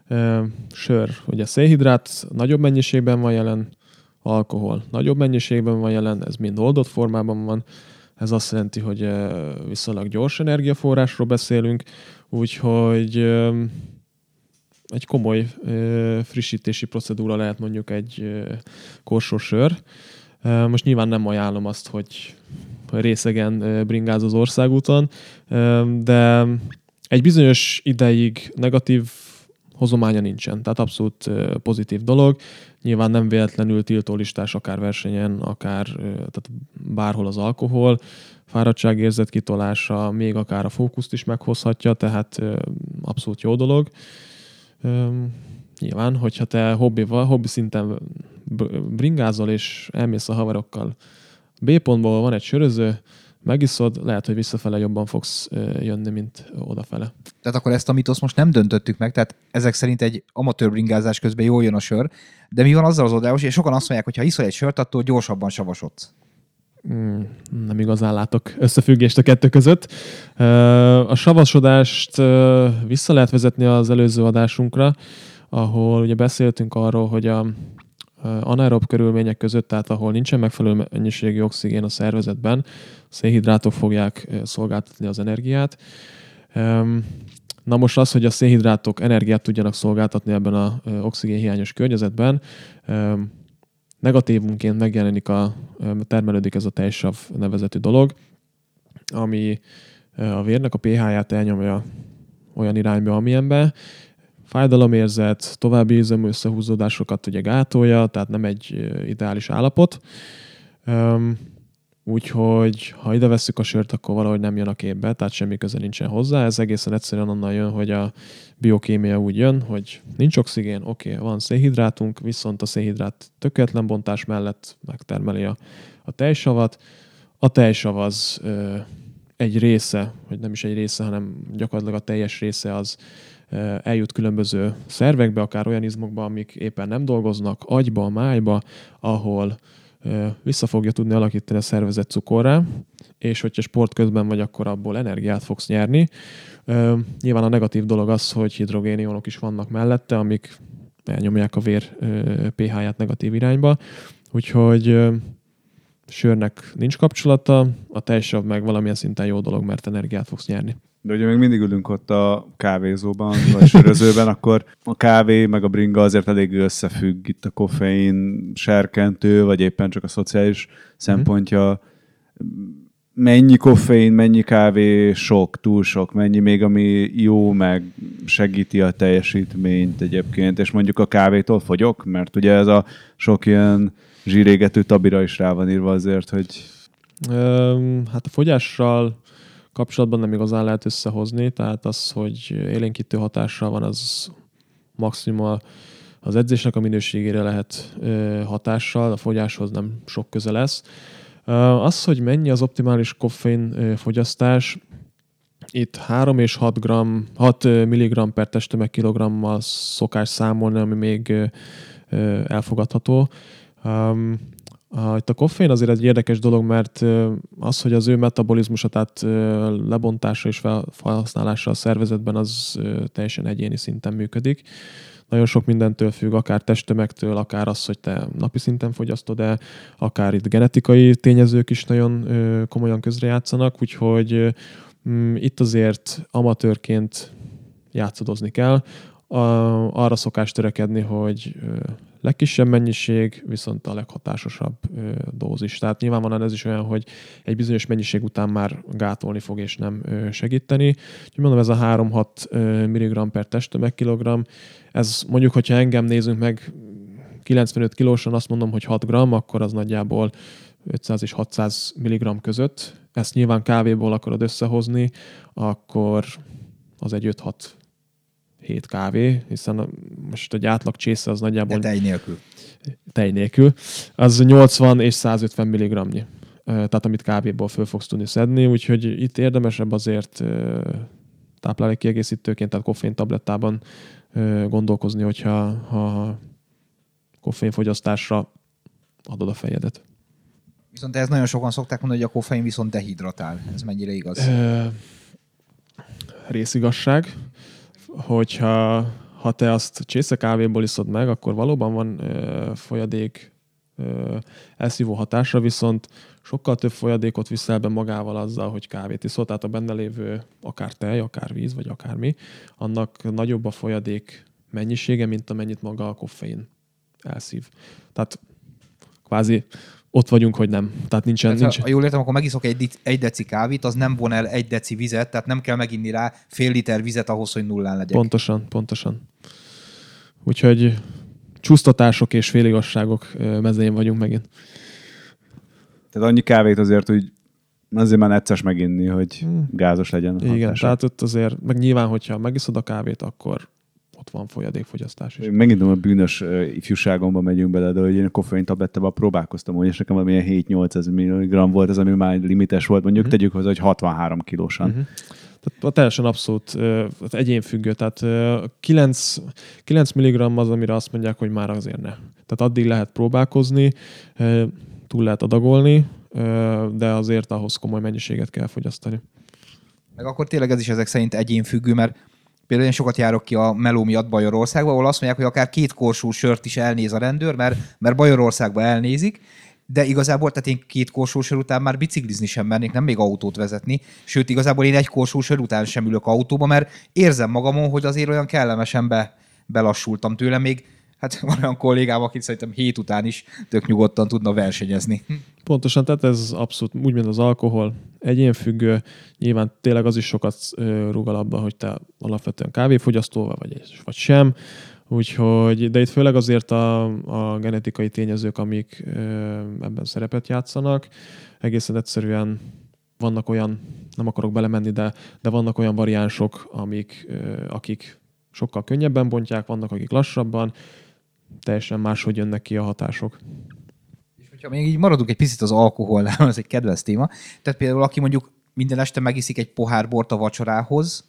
Uh, sör, ugye szénhidrát nagyobb mennyiségben van jelen, alkohol nagyobb mennyiségben van jelen, ez mind oldott formában van. Ez azt jelenti, hogy viszonylag gyors energiaforrásról beszélünk, úgyhogy egy komoly frissítési procedúra lehet mondjuk egy korsó sör. Uh, most nyilván nem ajánlom azt, hogy részegen ö, bringáz az országúton, Ö, de egy bizonyos ideig negatív hozománya nincsen, tehát abszolút pozitív dolog. Nyilván nem véletlenül tiltólistás akár versenyen, akár tehát bárhol az alkohol, fáradtságérzet kitolása, még akár a fókuszt is meghozhatja, tehát abszolút jó dolog. Ö, nyilván, hogyha te hobbival, hobbi szinten bringázol és elmész a haverokkal B pontból van egy söröző, megiszod, lehet, hogy visszafele jobban fogsz jönni, mint odafele. Tehát akkor ezt a mitoszt most nem döntöttük meg, tehát ezek szerint egy amatőr bringázás közben jól jön a sör, de mi van azzal az oldalon, és sokan azt mondják, hogy ha iszol egy sört, attól gyorsabban savasodsz. Mm, nem igazán látok összefüggést a kettő között. A savasodást vissza lehet vezetni az előző adásunkra, ahol ugye beszéltünk arról, hogy a anaerob körülmények között, tehát ahol nincsen megfelelő mennyiségű oxigén a szervezetben, szénhidrátok fogják szolgáltatni az energiát. Na most az, hogy a szénhidrátok energiát tudjanak szolgáltatni ebben a ö, oxigénhiányos környezetben, negatívunként megjelenik a, termelődik ez a tejsav nevezetű dolog, ami a vérnek a pH-ját elnyomja olyan irányba, amilyenbe. Fájdalomérzet, további üzemű összehúzódásokat ugye gátolja, tehát nem egy ideális állapot. Úgyhogy ha ide vesszük a sört, akkor valahogy nem jön a képbe, tehát semmi köze nincsen hozzá. Ez egészen egyszerűen onnan jön, hogy a biokémia úgy jön, hogy nincs oxigén, oké, okay, van szénhidrátunk, viszont a szénhidrát tökéletlen bontás mellett megtermeli a, a tejsavat. A tejsav az ö, egy része, vagy nem is egy része, hanem gyakorlatilag a teljes része az ö, eljut különböző szervekbe, akár olyan izmokba, amik éppen nem dolgoznak, agyba, májba, ahol vissza fogja tudni alakítani a szervezet cukorrá, és hogyha sport közben vagy, akkor abból energiát fogsz nyerni. Nyilván a negatív dolog az, hogy hidrogénionok is vannak mellette, amik elnyomják a vér pH-ját negatív irányba, úgyhogy sörnek nincs kapcsolata, a tejsav meg valamilyen szinten jó dolog, mert energiát fogsz nyerni. De ugye még mindig ülünk ott a kávézóban, vagy sörözőben, akkor a kávé meg a bringa azért elég összefügg itt a koffein serkentő, vagy éppen csak a szociális szempontja. Mennyi koffein, mennyi kávé, sok, túl sok, mennyi még, ami jó, meg segíti a teljesítményt egyébként, és mondjuk a kávétól fogyok, mert ugye ez a sok ilyen zsírégető tabira is rá van írva azért, hogy Hát a fogyással kapcsolatban nem igazán lehet összehozni, tehát az, hogy élénkítő hatással van, az maximum az edzésnek a minőségére lehet hatással, a fogyáshoz nem sok köze lesz. Az, hogy mennyi az optimális koffein fogyasztás, itt 3 és 6 gram, 6 mg per testtömeg kilogrammal szokás számolni, ami még elfogadható. Um, a, itt a koffein azért egy érdekes dolog, mert az, hogy az ő metabolizmusa, tehát lebontása és fel- felhasználása a szervezetben, az teljesen egyéni szinten működik. Nagyon sok mindentől függ, akár testtömegtől, akár az, hogy te napi szinten fogyasztod-e, akár itt genetikai tényezők is nagyon komolyan közrejátszanak, úgyhogy mm, itt azért amatőrként játszadozni kell. Arra szokás törekedni, hogy legkisebb mennyiség, viszont a leghatásosabb dózis. Tehát nyilvánvalóan ez is olyan, hogy egy bizonyos mennyiség után már gátolni fog és nem segíteni. Úgyhogy mondom, ez a 3-6 ö, mg per testtömeg kilogramm, ez mondjuk, hogyha engem nézünk meg 95 kilósan, azt mondom, hogy 6 gram, akkor az nagyjából 500 és 600 mg között. Ezt nyilván kávéból akarod összehozni, akkor az egy 5-6 7 kávé, hiszen most egy átlag csésze az De nagyjából tej nélkül. tej nélkül, az 80 és 150 mg tehát amit kávéból föl fogsz tudni szedni, úgyhogy itt érdemesebb azért táplálékkiegészítőként, tehát koffein tablettában gondolkozni, hogyha ha koffeinfogyasztásra adod a fejedet. Viszont ez nagyon sokan szokták mondani, hogy a koffein viszont dehidratál. Ez mennyire igaz? Ö, részigasság, hogyha ha te azt csésze kávéból iszod meg, akkor valóban van ö, folyadék ö, elszívó hatása, viszont sokkal több folyadékot viszel be magával azzal, hogy kávét iszol, tehát a benne lévő akár tej, akár víz, vagy akármi, annak nagyobb a folyadék mennyisége, mint amennyit maga a koffein elszív. Tehát kvázi ott vagyunk, hogy nem. Tehát nincsen... Tehát, nincsen. ha jól értem, akkor megiszok egy, egy deci kávét, az nem von el egy deci vizet, tehát nem kell meginni rá fél liter vizet ahhoz, hogy nullán legyek. Pontosan, pontosan. Úgyhogy csúsztatások és féligasságok mezején vagyunk megint. Tehát annyi kávét azért, hogy azért már necces meginni, hogy gázos legyen. Igen, hatása. tehát ott azért, meg nyilván, hogyha megiszod a kávét, akkor ott van folyadékfogyasztás is. Megint a bűnös ifjúságomba megyünk bele, de hogy én a koffein tablettával próbálkoztam, hogy és nekem valamilyen 7-8 mg volt az, ami már limites volt, mondjuk Mhm. tegyük hozzá, hogy 63 kilósan. Mhm. Tehát a teljesen abszolút tehát egyénfüggő. Tehát ö, 9, 9 mg az, amire azt mondják, hogy már azért ne. Tehát addig lehet próbálkozni, túl lehet adagolni, de azért ahhoz komoly mennyiséget kell fogyasztani. Meg akkor tényleg ez is ezek szerint egyénfüggő, mert például én sokat járok ki a meló miatt Bajorországba, ahol azt mondják, hogy akár két korsó sört is elnéz a rendőr, mert, mert Bajorországba elnézik, de igazából, tehát én két korsó sör után már biciklizni sem mernék, nem még autót vezetni, sőt igazából én egy korsó sör után sem ülök autóba, mert érzem magamon, hogy azért olyan kellemesen be, belassultam tőle, még hát van olyan kollégám, akit szerintem hét után is tök nyugodtan tudna versenyezni. Pontosan, tehát ez abszolút úgy, mint az alkohol, egyénfüggő. Nyilván tényleg az is sokat rúg alapba, hogy te alapvetően kávéfogyasztó vagy, vagy sem. Úgyhogy, de itt főleg azért a, a genetikai tényezők, amik ö, ebben szerepet játszanak. Egészen egyszerűen vannak olyan, nem akarok belemenni, de, de vannak olyan variánsok, amik, ö, akik sokkal könnyebben bontják, vannak, akik lassabban, teljesen máshogy jönnek ki a hatások. És hogyha még így maradunk egy picit az alkoholnál, ez egy kedvenc téma. Tehát például aki mondjuk minden este megiszik egy pohár bort a vacsorához,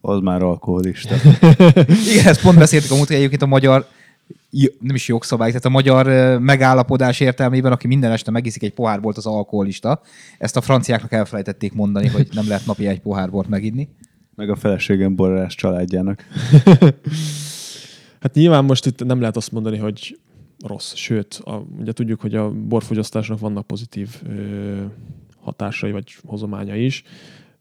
Az már alkoholista. Igen, ezt pont beszéltük a múlt, egyébként a magyar nem is jogszabály, tehát a magyar megállapodás értelmében, aki minden este megiszik egy pohár bort, az alkoholista. Ezt a franciáknak elfelejtették mondani, hogy nem lehet napi egy pohár bort meginni. Meg a feleségem borrás családjának. Hát nyilván most itt nem lehet azt mondani, hogy rossz, sőt, a, ugye tudjuk, hogy a borfogyasztásnak vannak pozitív ö, hatásai vagy hozományai is.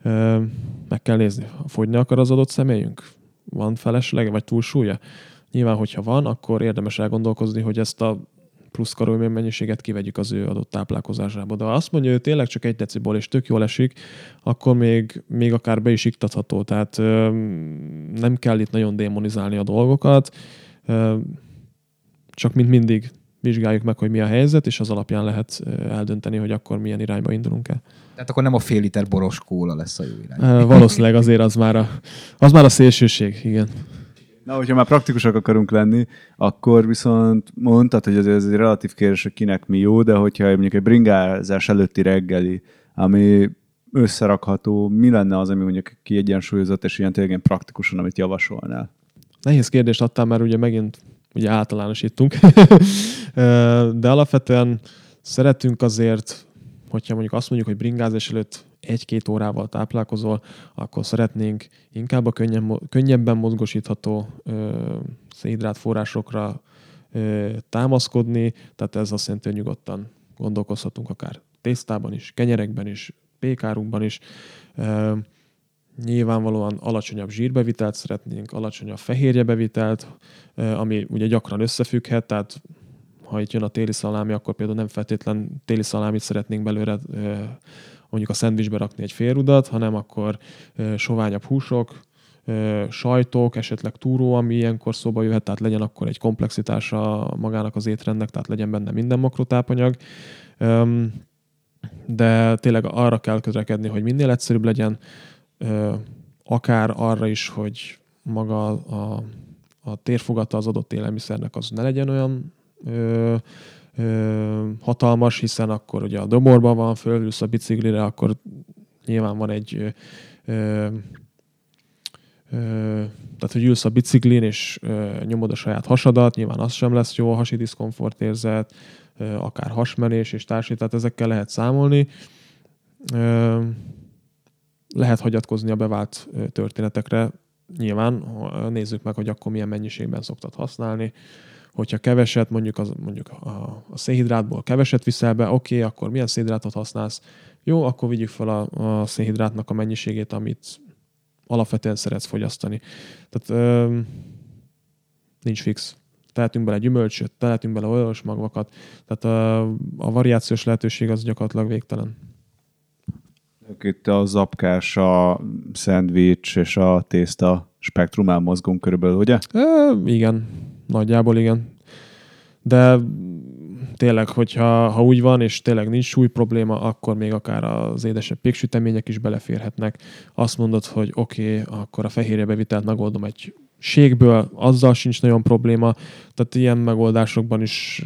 Ö, meg kell nézni, fogyni akar az adott személyünk? Van felesleg vagy túlsúlya? Nyilván, hogyha van, akkor érdemes elgondolkozni, hogy ezt a plusz karolmén mennyiséget kivegyük az ő adott táplálkozásába. De ha azt mondja, hogy tényleg csak egy deciból és tök jól esik, akkor még, még akár be is iktatható. Tehát nem kell itt nagyon démonizálni a dolgokat. Csak mint mindig vizsgáljuk meg, hogy mi a helyzet, és az alapján lehet eldönteni, hogy akkor milyen irányba indulunk el. Tehát akkor nem a fél liter boros kóla lesz a jó irány. Valószínűleg azért az már a, az már a szélsőség, igen. Na, hogyha már praktikusak akarunk lenni, akkor viszont mondtad, hogy ez, ez egy relatív kérdés, hogy kinek mi jó, de hogyha mondjuk egy bringázás előtti reggeli, ami összerakható, mi lenne az, ami mondjuk kiegyensúlyozott, és ilyen tényleg praktikusan, amit javasolnál? Nehéz kérdést adtál, mert ugye megint ugye általánosítunk. De alapvetően szeretünk azért, hogyha mondjuk azt mondjuk, hogy bringázás előtt egy-két órával táplálkozol, akkor szeretnénk inkább a könnyen, könnyebben mozgosítható ö, szénhidrát forrásokra ö, támaszkodni, tehát ez azt jelenti, hogy nyugodtan gondolkozhatunk akár tésztában is, kenyerekben is, pékárunkban is. Ö, nyilvánvalóan alacsonyabb zsírbevitelt szeretnénk, alacsonyabb fehérjebevitelt, ami ugye gyakran összefügghet, tehát ha itt jön a téli szalámi, akkor például nem feltétlen téli szalámit szeretnénk belőle mondjuk a szendvicsbe rakni egy félrudat, hanem akkor soványabb húsok, sajtok, esetleg túró, ami ilyenkor szóba jöhet, tehát legyen akkor egy komplexitása magának az étrendnek, tehát legyen benne minden makrotápanyag. De tényleg arra kell közlekedni, hogy minél egyszerűbb legyen, akár arra is, hogy maga a, a térfogata az adott élelmiszernek az ne legyen olyan ö, ö, hatalmas, hiszen akkor ugye a doborban van, fölülsz a biciklire, akkor nyilván van egy ö, ö, ö, tehát, hogy ülsz a biciklin, és ö, nyomod a saját hasadat, nyilván az sem lesz jó, hasi diszkomfort érzet, ö, akár hasmenés és társai, tehát ezekkel lehet számolni. Ö, lehet hagyatkozni a bevált ö, történetekre, nyilván nézzük meg, hogy akkor milyen mennyiségben szoktad használni. Hogyha keveset, mondjuk, az, mondjuk a, a szénhidrátból keveset viszel be, oké, okay, akkor milyen szénhidrátot használsz? Jó, akkor vigyük fel a, a szénhidrátnak a mennyiségét, amit alapvetően szeretsz fogyasztani. Tehát ö, nincs fix. tehetünk bele gyümölcsöt, tehetünk bele olajos magvakat, tehát a, a variációs lehetőség az gyakorlatilag végtelen. Itt a zapkás, a szendvics és a tészta spektrumán mozgunk körülbelül, ugye? E, igen, nagyjából igen. De tényleg, hogyha ha úgy van, és tényleg nincs súly probléma, akkor még akár az édesebb péksütemények is beleférhetnek. Azt mondod, hogy oké, okay, akkor a fehérje bevitelt megoldom egy ségből, azzal sincs nagyon probléma, tehát ilyen megoldásokban is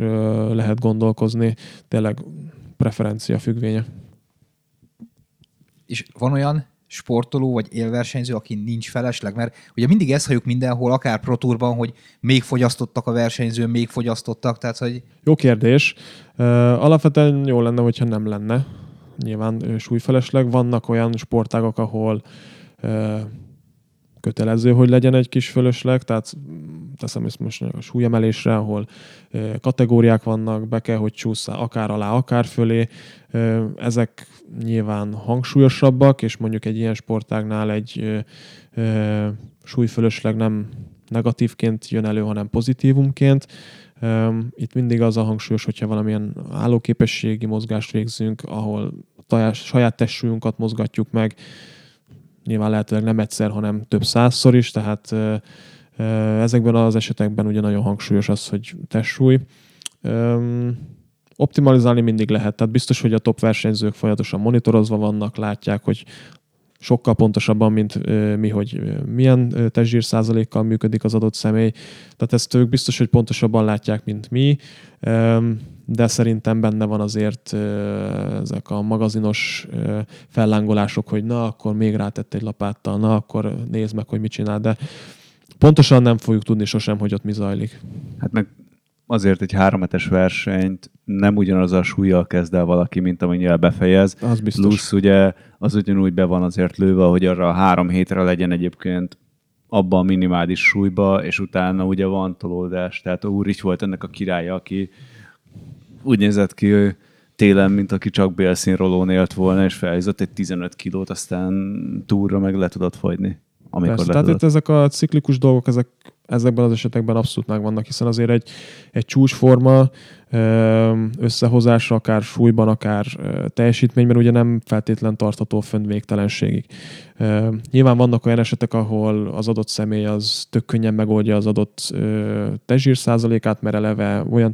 lehet gondolkozni, tényleg preferencia függvénye. És van olyan sportoló vagy élversenyző, aki nincs felesleg? Mert ugye mindig ezt halljuk mindenhol, akár protúrban, hogy még fogyasztottak a versenyző, még fogyasztottak, tehát hogy... Jó kérdés. Alapvetően jó lenne, hogyha nem lenne. Nyilván súlyfelesleg. Vannak olyan sportágok, ahol kötelező, hogy legyen egy kis fölösleg, tehát teszem ezt most súlyemelésre, ahol kategóriák vannak, be kell, hogy csúszza akár alá, akár fölé. Ezek nyilván hangsúlyosabbak, és mondjuk egy ilyen sportágnál egy súlyfölösleg nem negatívként jön elő, hanem pozitívumként. Itt mindig az a hangsúlyos, hogyha valamilyen állóképességi mozgást végzünk, ahol saját testsúlyunkat mozgatjuk meg, nyilván lehetőleg nem egyszer, hanem több százszor is, tehát ezekben az esetekben ugye nagyon hangsúlyos az, hogy testsúly. Optimalizálni mindig lehet, tehát biztos, hogy a top versenyzők folyamatosan monitorozva vannak, látják, hogy sokkal pontosabban, mint mi, hogy milyen testzsír százalékkal működik az adott személy. Tehát ezt ők biztos, hogy pontosabban látják, mint mi, de szerintem benne van azért ezek a magazinos fellángolások, hogy na, akkor még rátett egy lapáttal, na, akkor nézd meg, hogy mit csinál, de pontosan nem fogjuk tudni sosem, hogy ott mi zajlik. Hát meg azért egy háromhetes versenyt nem ugyanaz a súlyjal kezd el valaki, mint amennyivel befejez. Az biztos. Plusz ugye az ugyanúgy be van azért lőve, hogy arra a három hétre legyen egyébként abban a minimális súlyba, és utána ugye van tolódás. Tehát úr is volt ennek a királya, aki úgy nézett ki, hogy télen, mint aki csak bélszínrolón élt volna, és felhízott egy 15 kilót, aztán túlra meg le tudott fogyni. Amikor Persze, tehát itt ezek a ciklikus dolgok, ezek ezekben az esetekben abszolút megvannak, hiszen azért egy, egy csúcsforma összehozása, akár súlyban, akár teljesítményben ugye nem feltétlen tartható fönn végtelenségig. Nyilván vannak olyan esetek, ahol az adott személy az tök könnyen megoldja az adott testzsír százalékát, mert eleve olyan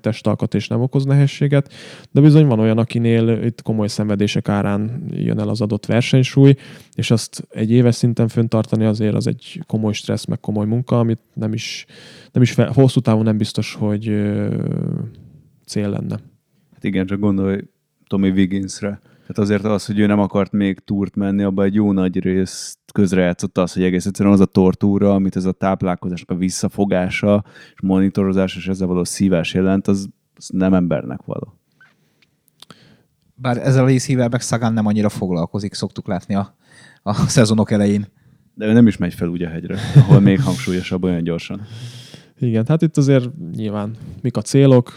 és nem okoz nehézséget, de bizony van olyan, akinél itt komoly szenvedések árán jön el az adott versenysúly, és azt egy éves szinten föntartani azért az egy komoly stressz, meg komoly munka, amit nem is, nem is fel, hosszú távon nem biztos, hogy cél lenne. Hát igen, csak gondolj Tommy Wigginsre. Tehát azért az, hogy ő nem akart még túrt menni, abban egy jó nagy részt közrejátszott az, hogy egész egyszerűen az a tortúra, amit ez a táplálkozásnak a visszafogása és monitorozás és ezzel való szívás jelent, az, az nem embernek való. Bár ezzel a részével meg Szagán nem annyira foglalkozik, szoktuk látni a, a szezonok elején. De ő nem is megy fel úgy a hegyre, ahol még hangsúlyosabb olyan gyorsan. Igen, hát itt azért nyilván mik a célok,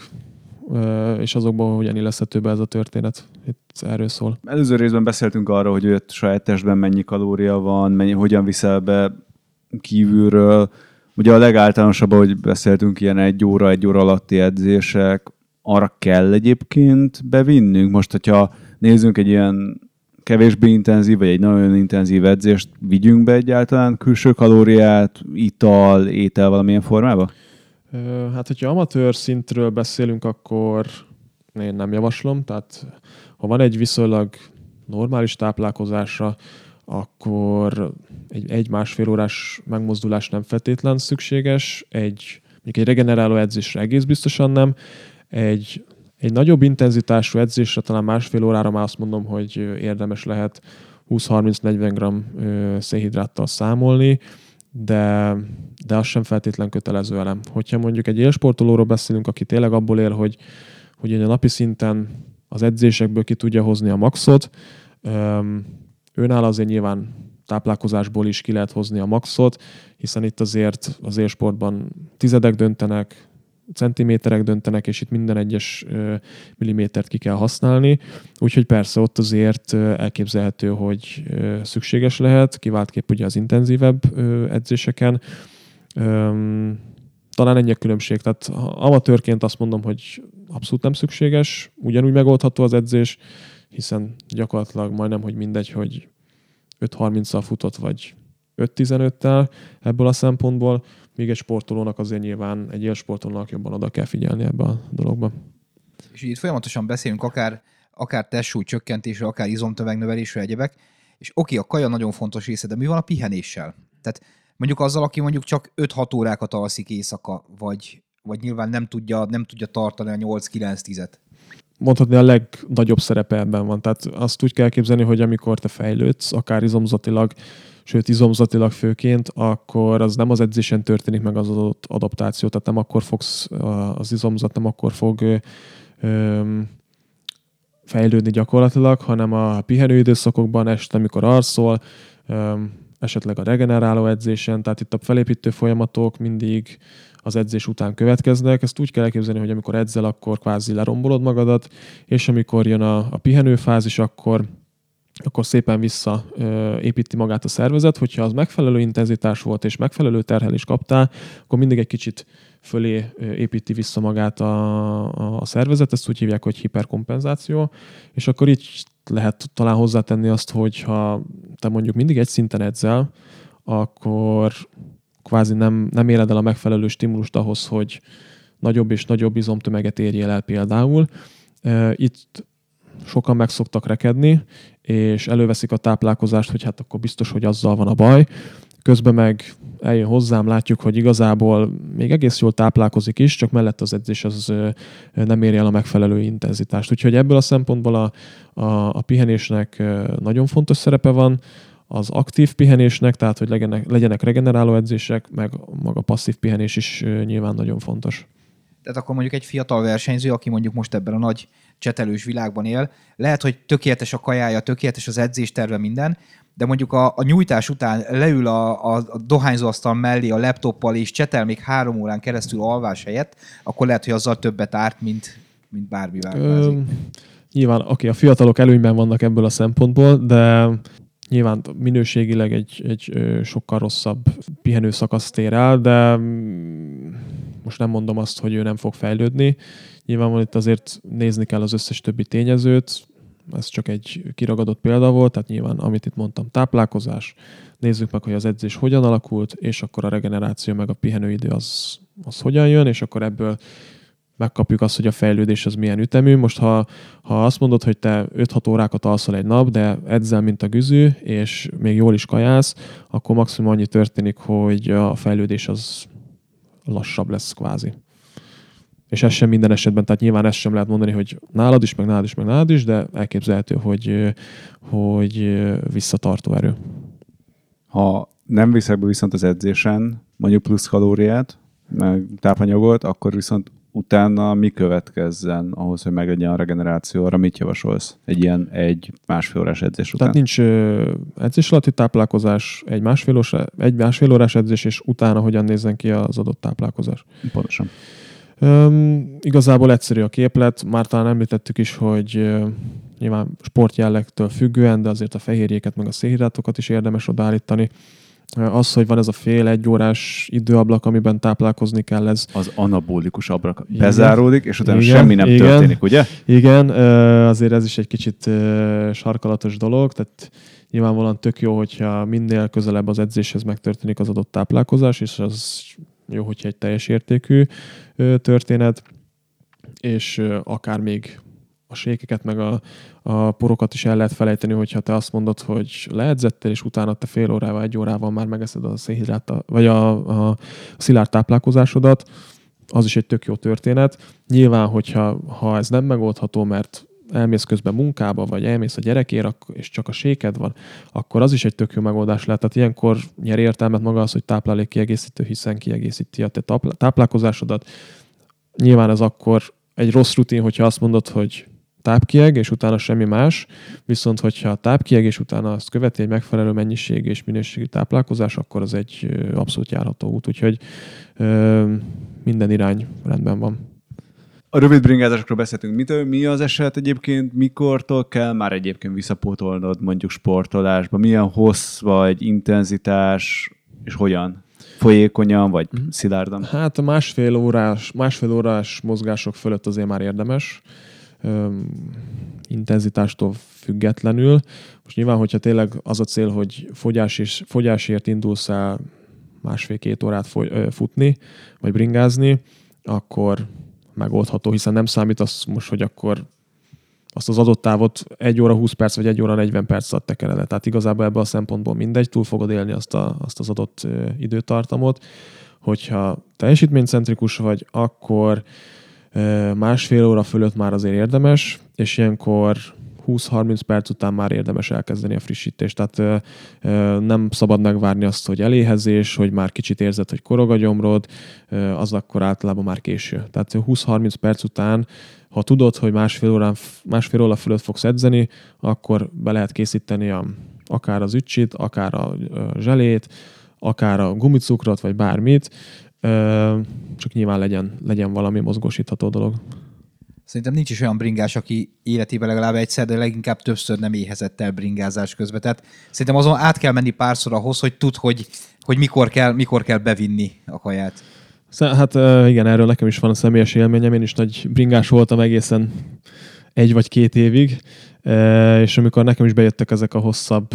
és azokban hogyan illeszhető be ez a történet. Itt erről szól. Előző részben beszéltünk arról, hogy ott saját testben mennyi kalória van, mennyi, hogyan viszel be kívülről. Ugye a legáltalánosabb, hogy beszéltünk, ilyen egy óra, egy óra alatti edzések, arra kell egyébként bevinnünk. Most, hogyha nézzünk egy ilyen kevésbé intenzív, vagy egy nagyon intenzív edzést, vigyünk be egyáltalán külső kalóriát, ital, étel valamilyen formába? Hát, hogyha amatőr szintről beszélünk, akkor én nem javaslom. Tehát, ha van egy viszonylag normális táplálkozása, akkor egy, egy másfél órás megmozdulás nem feltétlen szükséges, egy, mondjuk egy regeneráló edzésre egész biztosan nem, egy, egy nagyobb intenzitású edzésre talán másfél órára már azt mondom, hogy érdemes lehet 20-30-40 g szénhidráttal számolni, de, de az sem feltétlen kötelező elem. Hogyha mondjuk egy élsportolóról beszélünk, aki tényleg abból él, hogy, hogy a napi szinten az edzésekből ki tudja hozni a maxot, őnál azért nyilván táplálkozásból is ki lehet hozni a maxot, hiszen itt azért az élsportban tizedek döntenek, centiméterek döntenek, és itt minden egyes millimétert ki kell használni. Úgyhogy persze ott azért elképzelhető, hogy szükséges lehet, kiváltképp ugye az intenzívebb edzéseken. talán ennyi a különbség. Tehát amatőrként azt mondom, hogy abszolút nem szükséges, ugyanúgy megoldható az edzés, hiszen gyakorlatilag majdnem, hogy mindegy, hogy 5.30-al futott, vagy 5.15-tel ebből a szempontból, még egy sportolónak azért nyilván egy élsportolónak jobban oda kell figyelni ebbe a dologba. És itt folyamatosan beszélünk akár, akár testsúly csökkentésről, akár izomtömegnövelésről, egyebek, és oké, a kaja nagyon fontos része, de mi van a pihenéssel? Tehát mondjuk azzal, aki mondjuk csak 5-6 órákat alszik éjszaka, vagy, vagy nyilván nem tudja, nem tudja tartani a 8-9-10-et. Mondhatni a legnagyobb szerepe ebben van. Tehát azt úgy kell képzelni, hogy amikor te fejlődsz, akár izomzatilag, sőt izomzatilag főként, akkor az nem az edzésen történik meg az adott adaptáció, tehát nem akkor fogsz, az izomzat nem akkor fog fejlődni gyakorlatilag, hanem a pihenőidőszakokban este, amikor arszol, esetleg a regeneráló edzésen, tehát itt a felépítő folyamatok mindig az edzés után következnek. Ezt úgy kell elképzelni, hogy amikor edzel, akkor kvázi lerombolod magadat, és amikor jön a, a pihenőfázis, akkor akkor szépen visszaépíti magát a szervezet. Hogyha az megfelelő intenzitás volt, és megfelelő terhelés kaptál, akkor mindig egy kicsit fölé építi vissza magát a, a szervezet, ezt úgy hívják, hogy hiperkompenzáció, és akkor így lehet talán hozzátenni azt, hogy ha te mondjuk mindig egy szinten edzel, akkor kvázi nem, nem éred el a megfelelő stimulust ahhoz, hogy nagyobb és nagyobb izomtömeget érjél el például. Itt sokan meg szoktak rekedni, és előveszik a táplálkozást, hogy hát akkor biztos, hogy azzal van a baj. Közben meg eljön hozzám, látjuk, hogy igazából még egész jól táplálkozik is, csak mellett az edzés az nem érje el a megfelelő intenzitást. Úgyhogy ebből a szempontból a, a, a pihenésnek nagyon fontos szerepe van, az aktív pihenésnek, tehát hogy legyenek, legyenek regeneráló edzések, meg maga passzív pihenés is nyilván nagyon fontos. Tehát akkor mondjuk egy fiatal versenyző, aki mondjuk most ebben a nagy csetelős világban él, lehet, hogy tökéletes a kajája, tökéletes az edzésterve minden, de mondjuk a, a nyújtás után leül a, a, a dohányzóasztal mellé a laptoppal és csetel még három órán keresztül alvás helyett, akkor lehet, hogy azzal többet árt, mint, mint bármivel. Ö, nyilván, oké, okay, a fiatalok előnyben vannak ebből a szempontból, de nyilván minőségileg egy, egy sokkal rosszabb pihenő szakaszt ér el, de mm, most nem mondom azt, hogy ő nem fog fejlődni. Nyilvánvalóan itt azért nézni kell az összes többi tényezőt, ez csak egy kiragadott példa volt, tehát nyilván, amit itt mondtam, táplálkozás, nézzük meg, hogy az edzés hogyan alakult, és akkor a regeneráció meg a pihenőidő az, az hogyan jön, és akkor ebből megkapjuk azt, hogy a fejlődés az milyen ütemű. Most ha, ha azt mondod, hogy te 5-6 órákat alszol egy nap, de edzel, mint a güzű, és még jól is kajálsz, akkor maximum annyi történik, hogy a fejlődés az lassabb lesz kvázi. És ez sem minden esetben, tehát nyilván ezt sem lehet mondani, hogy nálad is, meg nálad is, meg nálad is, de elképzelhető, hogy, hogy visszatartó erő. Ha nem viszek be viszont az edzésen, mondjuk plusz kalóriát, meg tápanyagot, akkor viszont utána mi következzen ahhoz, hogy meglegyen a regenerációra? Mit javasolsz egy ilyen egy másfél órás edzés után? Tehát nincs edzés alatti táplálkozás, egy másfél, órás, egy másfél órás edzés, és utána hogyan nézzen ki az adott táplálkozás. Pontosan. Um, igazából egyszerű a képlet, már talán említettük is, hogy uh, nyilván sportjellegtől függően, de azért a fehérjéket meg a szénhidrátokat is érdemes odaállítani. Az, hogy van ez a fél egy órás időablak, amiben táplálkozni kell, ez... Az anabolikus ablak igen. bezáródik, és utána igen, semmi nem igen, történik, ugye? Igen, azért ez is egy kicsit sarkalatos dolog, tehát nyilvánvalóan tök jó, hogyha minél közelebb az edzéshez megtörténik az adott táplálkozás, és az jó, hogyha egy teljes értékű történet, és akár még a sékeket, meg a, a porokat is el lehet felejteni, hogyha te azt mondod, hogy leedzettél, és utána te fél órával, egy órával már megeszed a szénhidrát, vagy a, a szilárd táplálkozásodat, az is egy tök jó történet. Nyilván, hogyha ha ez nem megoldható, mert elmész közben munkába, vagy elmész a gyerekért, és csak a séked van, akkor az is egy tök jó megoldás lehet. Tehát ilyenkor nyer értelmet maga az, hogy táplálék kiegészítő, hiszen kiegészíti a te táplálkozásodat. Nyilván ez akkor egy rossz rutin, hogyha azt mondod, hogy tápkieg, és utána semmi más, viszont hogyha tápkieg, és utána azt követi egy megfelelő mennyiség és minőségi táplálkozás, akkor az egy abszolút járható út, úgyhogy ö, minden irány rendben van. A rövid bringázásokról beszéltünk. Mitől, mi az eset egyébként, mikortól kell már egyébként visszapótolnod mondjuk sportolásba? Milyen hossz vagy intenzitás, és hogyan? folyékonyan, vagy szilárdan? Hát a másfél órás, másfél órás mozgások fölött azért már érdemes. Intenzitástól függetlenül. Most nyilván, hogyha tényleg az a cél, hogy fogyás és, fogyásért indulsz el másfél-két órát foly, ö, futni, vagy bringázni, akkor megoldható, hiszen nem számít az most, hogy akkor azt az adott távot 1 óra 20 perc, vagy 1 óra 40 perc alatt tekered. Tehát igazából ebből a szempontból mindegy, túl fogod élni azt, a, azt az adott időtartamot. Hogyha teljesítménycentrikus vagy, akkor másfél óra fölött már azért érdemes, és ilyenkor 20-30 perc után már érdemes elkezdeni a frissítést. Tehát nem szabad megvárni azt, hogy eléhezés, hogy már kicsit érzed, hogy korog a gyomrod, az akkor általában már késő. Tehát 20-30 perc után, ha tudod, hogy másfél, órán, másfél óra fölött fogsz edzeni, akkor be lehet készíteni a, akár az ücsit, akár a zselét, akár a gumicukrot, vagy bármit, csak nyilván legyen, legyen valami mozgósítható dolog. Szerintem nincs is olyan bringás, aki életében legalább egyszer, de leginkább többször nem éhezett el bringázás közben. Tehát szerintem azon át kell menni párszor ahhoz, hogy tud, hogy, hogy mikor, kell, mikor kell bevinni a kaját. Hát igen, erről nekem is van a személyes élményem. Én is nagy bringás voltam egészen egy vagy két évig, és amikor nekem is bejöttek ezek a hosszabb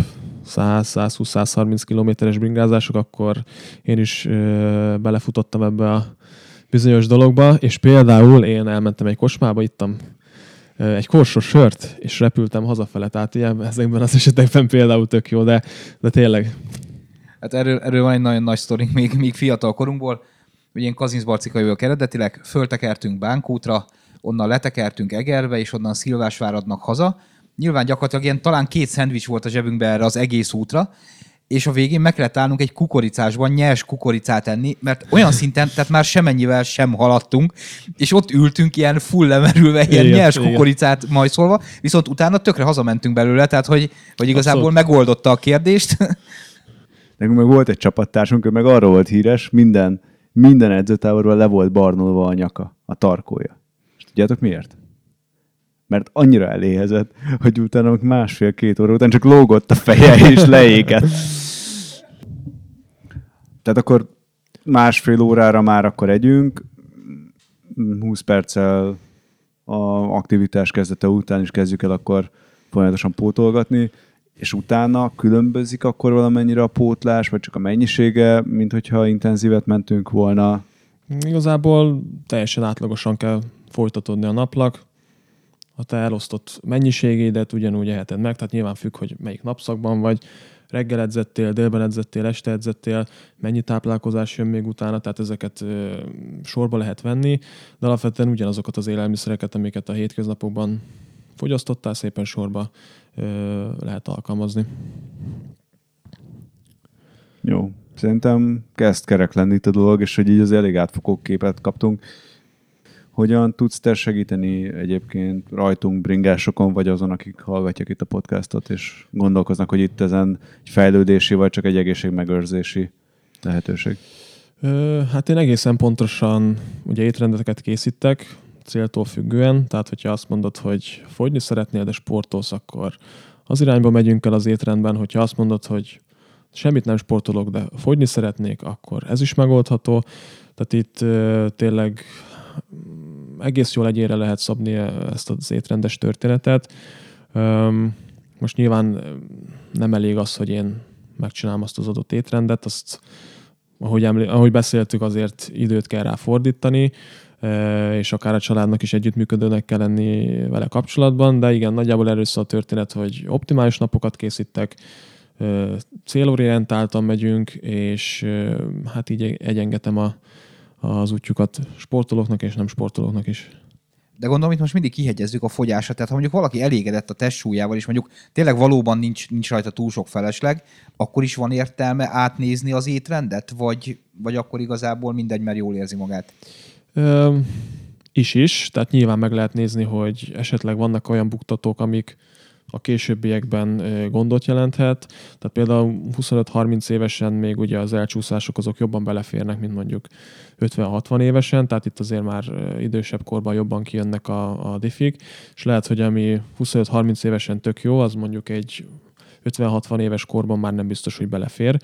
100-120-130 kilométeres bringázások, akkor én is belefutottam ebbe a bizonyos dologba, és például én elmentem egy kocsmába, ittam egy korsos sört, és repültem hazafele, tehát ilyen, ezekben az esetekben például tök jó, de, de tényleg Hát erről, erről van egy nagyon nagy sztorink még, még fiatal korunkból. Ugye én Kazincbarcika jövök eredetileg, föltekertünk Bánkútra, onnan letekertünk Egerbe, és onnan Szilvásváradnak haza. Nyilván gyakorlatilag ilyen talán két szendvics volt a zsebünkben erre az egész útra, és a végén meg kellett állnunk egy kukoricásban nyers kukoricát enni, mert olyan szinten, tehát már semennyivel sem haladtunk, és ott ültünk ilyen full lemerülve, ilyen Igen, nyers igen. kukoricát majszolva, viszont utána tökre hazamentünk belőle, tehát hogy, hogy igazából Abszolút. megoldotta a kérdést. Nekünk meg volt egy csapattársunk, ő meg arról volt híres, minden, minden edzőtáborban le volt barnolva a nyaka, a tarkója. És tudjátok miért? Mert annyira eléhezett, hogy utána másfél-két óra után csak lógott a feje és leégett. Tehát akkor másfél órára már akkor együnk, 20 perccel a aktivitás kezdete után is kezdjük el akkor folyamatosan pótolgatni, és utána különbözik akkor valamennyire a pótlás, vagy csak a mennyisége, mint hogyha intenzívet mentünk volna. Igazából teljesen átlagosan kell folytatódni a naplak. A te elosztott mennyiségédet ugyanúgy eheted meg, tehát nyilván függ, hogy melyik napszakban vagy. Reggel edzettél, délben edzettél, este edzettél, mennyi táplálkozás jön még utána, tehát ezeket ö, sorba lehet venni, de alapvetően ugyanazokat az élelmiszereket, amiket a hétköznapokban fogyasztottál, szépen sorba ö, lehet alkalmazni. Jó, szerintem kezd kerek lenni itt a dolog, és hogy így az elég átfogó képet kaptunk. Hogyan tudsz te segíteni egyébként rajtunk, bringásokon, vagy azon, akik hallgatják itt a podcastot, és gondolkoznak, hogy itt ezen egy fejlődési, vagy csak egy egészségmegőrzési lehetőség? Hát én egészen pontosan ugye étrendeket készítek, céltól függően, tehát hogyha azt mondod, hogy fogyni szeretnél, de sportolsz, akkor az irányba megyünk el az étrendben, hogyha azt mondod, hogy semmit nem sportolok, de fogyni szeretnék, akkor ez is megoldható. Tehát itt tényleg egész jól egyére lehet szabni ezt az étrendes történetet. Most nyilván nem elég az, hogy én megcsinálom azt az adott étrendet, azt ahogy, emlé- ahogy beszéltük, azért időt kell rá fordítani, és akár a családnak is együttműködőnek kell lenni vele kapcsolatban, de igen, nagyjából először a történet, hogy optimális napokat készítek, célorientáltan megyünk, és hát így egyengetem a, az útjukat sportolóknak és nem sportolóknak is. De gondolom, itt most mindig kihegyezzük a fogyásra. Tehát ha mondjuk valaki elégedett a testsúlyával, és mondjuk tényleg valóban nincs, nincs rajta túl sok felesleg, akkor is van értelme átnézni az étrendet, vagy, vagy akkor igazából mindegy, mert jól érzi magát. Ö, is is, tehát nyilván meg lehet nézni, hogy esetleg vannak olyan buktatók, amik a későbbiekben gondot jelenthet. Tehát például 25-30 évesen még ugye az elcsúszások azok jobban beleférnek, mint mondjuk 50-60 évesen, tehát itt azért már idősebb korban jobban kijönnek a, a diffik, és lehet, hogy ami 25-30 évesen tök jó, az mondjuk egy 50-60 éves korban már nem biztos, hogy belefér,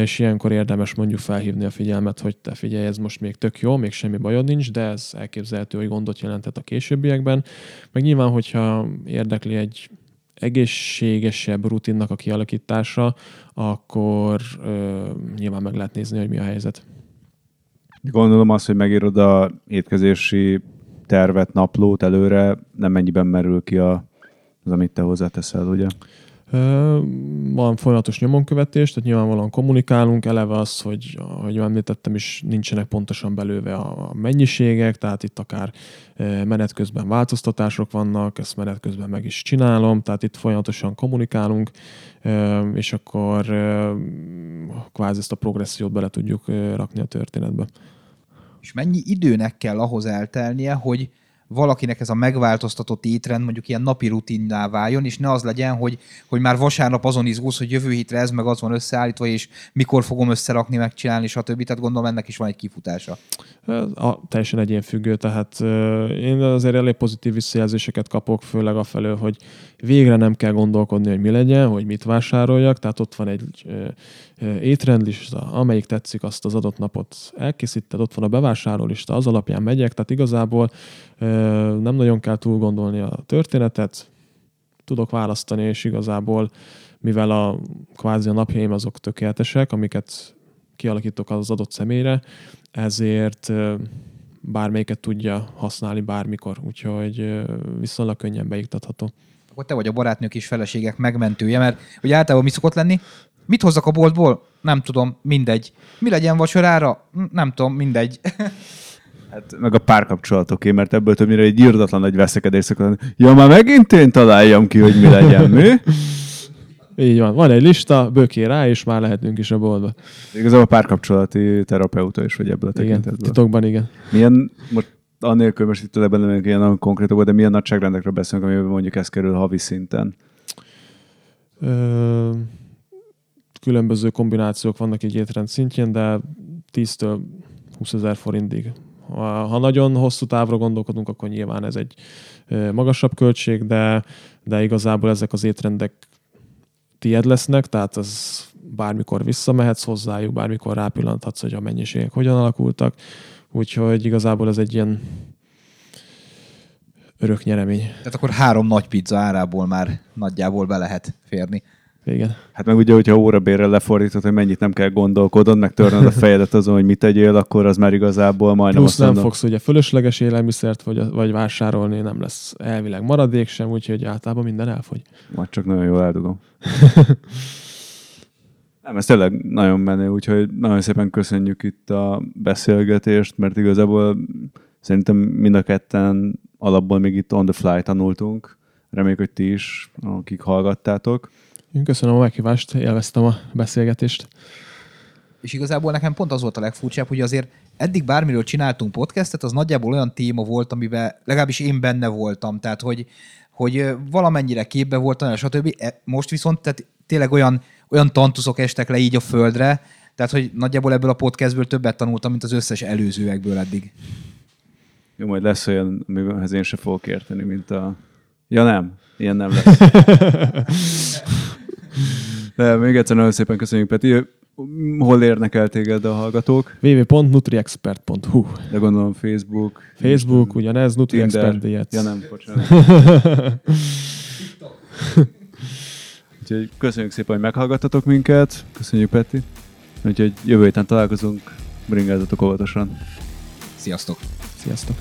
és ilyenkor érdemes mondjuk felhívni a figyelmet, hogy te figyelj, ez most még tök jó, még semmi bajod nincs, de ez elképzelhető, hogy gondot jelentett a későbbiekben. Meg nyilván, hogyha érdekli egy egészségesebb rutinnak a kialakítása, akkor ö, nyilván meg lehet nézni, hogy mi a helyzet. Gondolom azt, hogy megírod a étkezési tervet, naplót előre, nem mennyiben merül ki a, az, amit te hozzáteszel, ugye? Van folyamatos nyomonkövetés, tehát nyilvánvalóan kommunikálunk, eleve az, hogy, ahogy említettem is, nincsenek pontosan belőve a mennyiségek, tehát itt akár menet közben változtatások vannak, ezt menet közben meg is csinálom, tehát itt folyamatosan kommunikálunk, és akkor kvázi ezt a progressziót bele tudjuk rakni a történetbe. És mennyi időnek kell ahhoz eltelnie, hogy valakinek ez a megváltoztatott étrend mondjuk ilyen napi rutinná váljon, és ne az legyen, hogy, hogy már vasárnap azon izgulsz, hogy jövő hétre ez meg az van összeállítva, és mikor fogom összerakni, megcsinálni, stb. Tehát gondolom ennek is van egy kifutása. A, teljesen egyénfüggő, tehát én azért elég pozitív visszajelzéseket kapok, főleg a felől, hogy végre nem kell gondolkodni, hogy mi legyen, hogy mit vásároljak, tehát ott van egy étrendlista, amelyik tetszik, azt az adott napot elkészíted, ott van a bevásárlólista, az alapján megyek, tehát igazából nem nagyon kell túl gondolni a történetet, tudok választani, és igazából mivel a kvázi a napjaim azok tökéletesek, amiket kialakítok az adott személyre, ezért bármelyiket tudja használni bármikor, úgyhogy viszonylag könnyen beiktatható. Akkor te vagy a barátnők és feleségek megmentője, mert ugye általában mi szokott lenni? Mit hozzak a boltból? Nem tudom, mindegy. Mi legyen vacsorára? Hm, nem tudom, mindegy. Hát meg a párkapcsolatoké, mert ebből többnyire egy írdatlan nagy veszekedés szokott Ja, már megint én találjam ki, hogy mi legyen, mi? Így van. Van egy lista, böké rá, és már lehetünk is a boltba. Igazából a párkapcsolati terapeuta is vagy ebből a igen, tekintetből. titokban igen. Milyen, most annélkül most itt ebben nem ilyen nagyon konkrétok, de milyen nagyságrendekről beszélünk, amiben mondjuk ez kerül havi szinten? Ö, különböző kombinációk vannak egy étrend szintjén, de 10-től 20 ezer forintig. Ha, ha nagyon hosszú távra gondolkodunk, akkor nyilván ez egy magasabb költség, de, de igazából ezek az étrendek tied lesznek, tehát az bármikor visszamehetsz hozzájuk, bármikor rápillanthatsz, hogy a mennyiségek hogyan alakultak. Úgyhogy igazából ez egy ilyen örök nyeremény. Tehát akkor három nagy pizza árából már nagyjából be lehet férni. Igen. Hát meg ugye, hogyha órabérre lefordítod, hogy mennyit nem kell gondolkodod, meg törnöd a fejedet azon, hogy mit tegyél, akkor az már igazából majdnem Plusz azt nem mondom. fogsz ugye fölösleges élelmiszert vagy, vagy vásárolni, nem lesz elvileg maradék sem, úgyhogy általában minden elfogy. Majd csak nagyon jól eldugom. Nem, ez tényleg nagyon menő, úgyhogy nagyon szépen köszönjük itt a beszélgetést, mert igazából szerintem mind a ketten alapból még itt on the fly tanultunk. Reméljük, hogy ti is, akik hallgattátok. Én köszönöm a meghívást, élveztem a beszélgetést. És igazából nekem pont az volt a legfurcsább, hogy azért eddig bármiről csináltunk podcastet, az nagyjából olyan téma volt, amiben legalábbis én benne voltam, tehát hogy, hogy valamennyire képbe voltam, stb. E- Most viszont tehát tényleg olyan, olyan tantuszok estek le így a földre, tehát hogy nagyjából ebből a podcastből többet tanultam, mint az összes előzőekből eddig. Jó, majd lesz olyan, amihez én se fogok érteni, mint a... Ja nem, ilyen nem lesz. De még egyszer nagyon szépen köszönjük, Peti. Hol érnek el téged a hallgatók? www.nutriexpert.hu De gondolom Facebook. Facebook, ugyanez, Tinder. NutriExpert Diet. Ja nem, bocsánat. Úgyhogy köszönjük szépen, hogy meghallgattatok minket. Köszönjük, Peti. Úgyhogy jövő héten találkozunk. Bringázatok óvatosan. Sziasztok! Sziasztok!